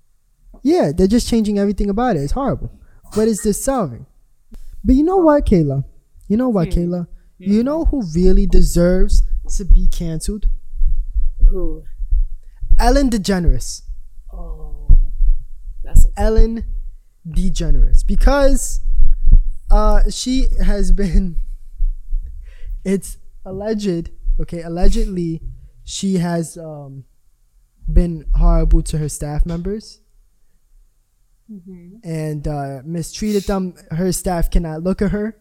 Yeah, they're just changing everything about it. It's horrible. What is this solving? But you know what, Kayla? You know what, Hmm. Kayla? You know who really deserves to be canceled? Who? Ellen DeGeneres. Oh, that's Ellen DeGeneres because uh she has been *laughs* it's alleged okay allegedly she has um been horrible to her staff members. Mhm. and uh mistreated them. Her staff cannot look at her.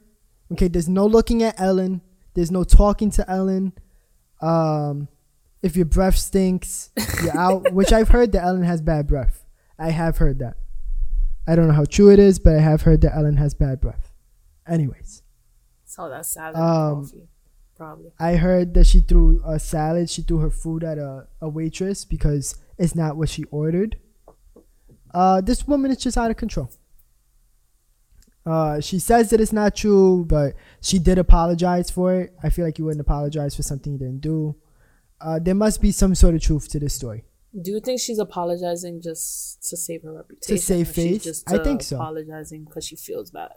Okay there's no looking at ellen. There's no talking to ellen. Um if your breath stinks you're out *laughs* which i've heard that ellen has bad breath. I have heard that. I don't know how true it is but i have heard that ellen has bad breath. Anyways. So that salad Um, coffee. Probably. i heard that she threw a salad she threw her food at a, a waitress because it's not what she ordered uh this woman is just out of control uh, she says that it's not true, but she did apologize for it. I feel like you wouldn't apologize for something you didn't do. Uh, there must be some sort of truth to this story. Do you think she's apologizing just to save her reputation? To save face? Just I uh, think so. Apologizing because she feels bad.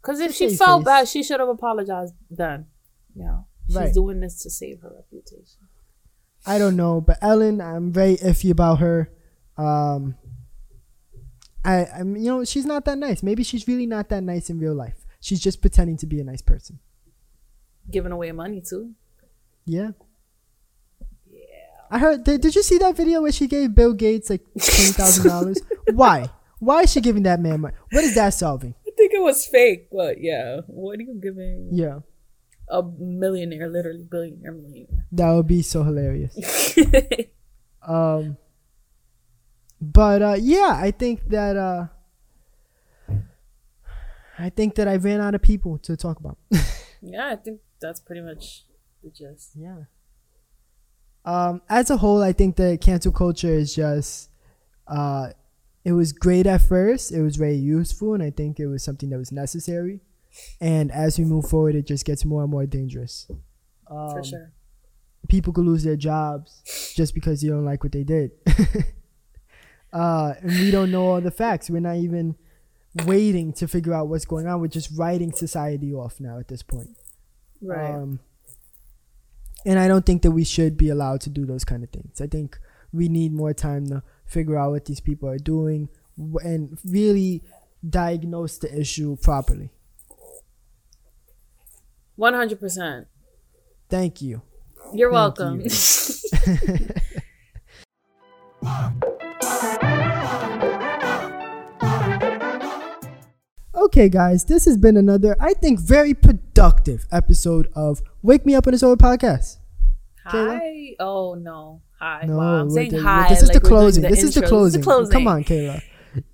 Because if she felt face. bad, she should have apologized then. Yeah, she's Right. doing this to save her reputation. I don't know, but Ellen, I'm very iffy about her. Um, I, I'm, you know, she's not that nice. Maybe she's really not that nice in real life. She's just pretending to be a nice person. Giving away money too. Yeah. Yeah. I heard. Did, did you see that video where she gave Bill Gates like *laughs* twenty thousand dollars? Why? Why is she giving that man money? What is that solving? I think it was fake, but yeah. What are you giving Yeah, a millionaire, literally billionaire, millionaire? that would be so hilarious. *laughs* Um, but uh, yeah, I think that uh, I think that I ran out of people to talk about. *laughs* yeah, I think that's pretty much the gist. yeah. Um, as a whole, I think that cancel culture is just uh, it was great at first. It was very useful, and I think it was something that was necessary. And as we move forward, it just gets more and more dangerous. Um, For sure. people could lose their jobs just because you don't like what they did. *laughs* uh, and we don't know all the facts. We're not even waiting to figure out what's going on. We're just writing society off now at this point. Right. Um, and I don't think that we should be allowed to do those kind of things. I think we need more time to figure out what these people are doing and really diagnose the issue properly. One hundred percent. Thank you. You're Thank welcome. you. *laughs* Okay, guys, this has been another, I think, very productive episode of Wake Me Up in a Sober podcast. Kayla? hi. Oh no. Hi. No, wow, I'm saying doing- hi. This is like the closing. this is the closing. closing. Come on, Kayla.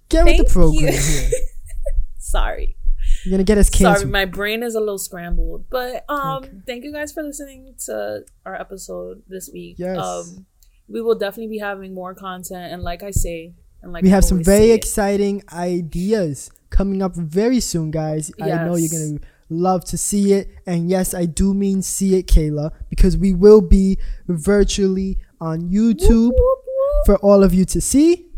Get with the program you. here. *laughs* Sorry. You're gonna get us Sorry, my brain is a little scrambled. But um Okay. thank you guys for listening to our episode this week. Yes. Um we will definitely be having more content and like I say and like we have some very it, exciting ideas coming up very soon, guys. I know you're gonna love to see it, and yes, I do mean see it, Kayla, because we will be virtually on YouTube Whoop, whoop, whoop. for all of you to see.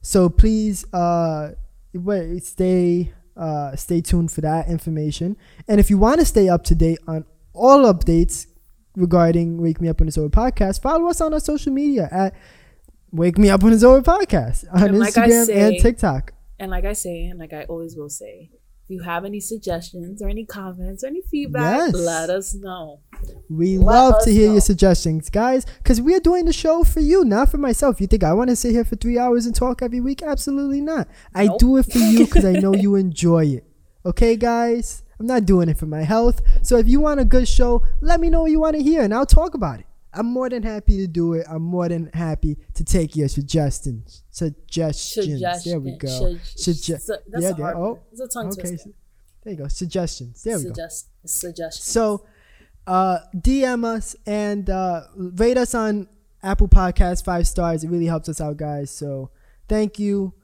So please, uh, wait, stay, uh, stay tuned for that information. And if you want to stay up to date on all updates regarding Wake Me Up on the Sober podcast, follow us on our social media at Wake Me Up on the Sober podcast on And like I Instagram and TikTok. And like I say, and like I always will say, you have any suggestions or any comments or any feedback, Yes. let us know. We Let love to hear know. your suggestions, guys, because we are doing the show for you, not for myself. You think I want to sit here for three hours and talk every week? Absolutely not. I do it for you because I know *laughs* you enjoy it. Okay, guys? I'm not doing it for my health. So if you want a good show, let me know what you want to hear and I'll talk about it. I'm more than happy to do it. I'm more than happy to take your suggestions. Suggestions. There we go. Suggestion. Sugge- Su- that's yeah, there- oh. It's a tongue Okay. twister. There you go. Suggestions. There we go. Suggest- Suggestion. So, uh, DM us and uh, rate us on Apple Podcasts five stars. It really helps us out, guys. So, thank you,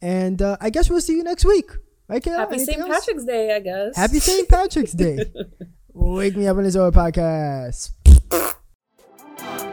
and uh, I guess we'll see you next week. Right, Kayla? Happy St. Patrick's Day, I guess. Happy St. Patrick's Day. *laughs* Wake me up on the Zora podcast. Uh.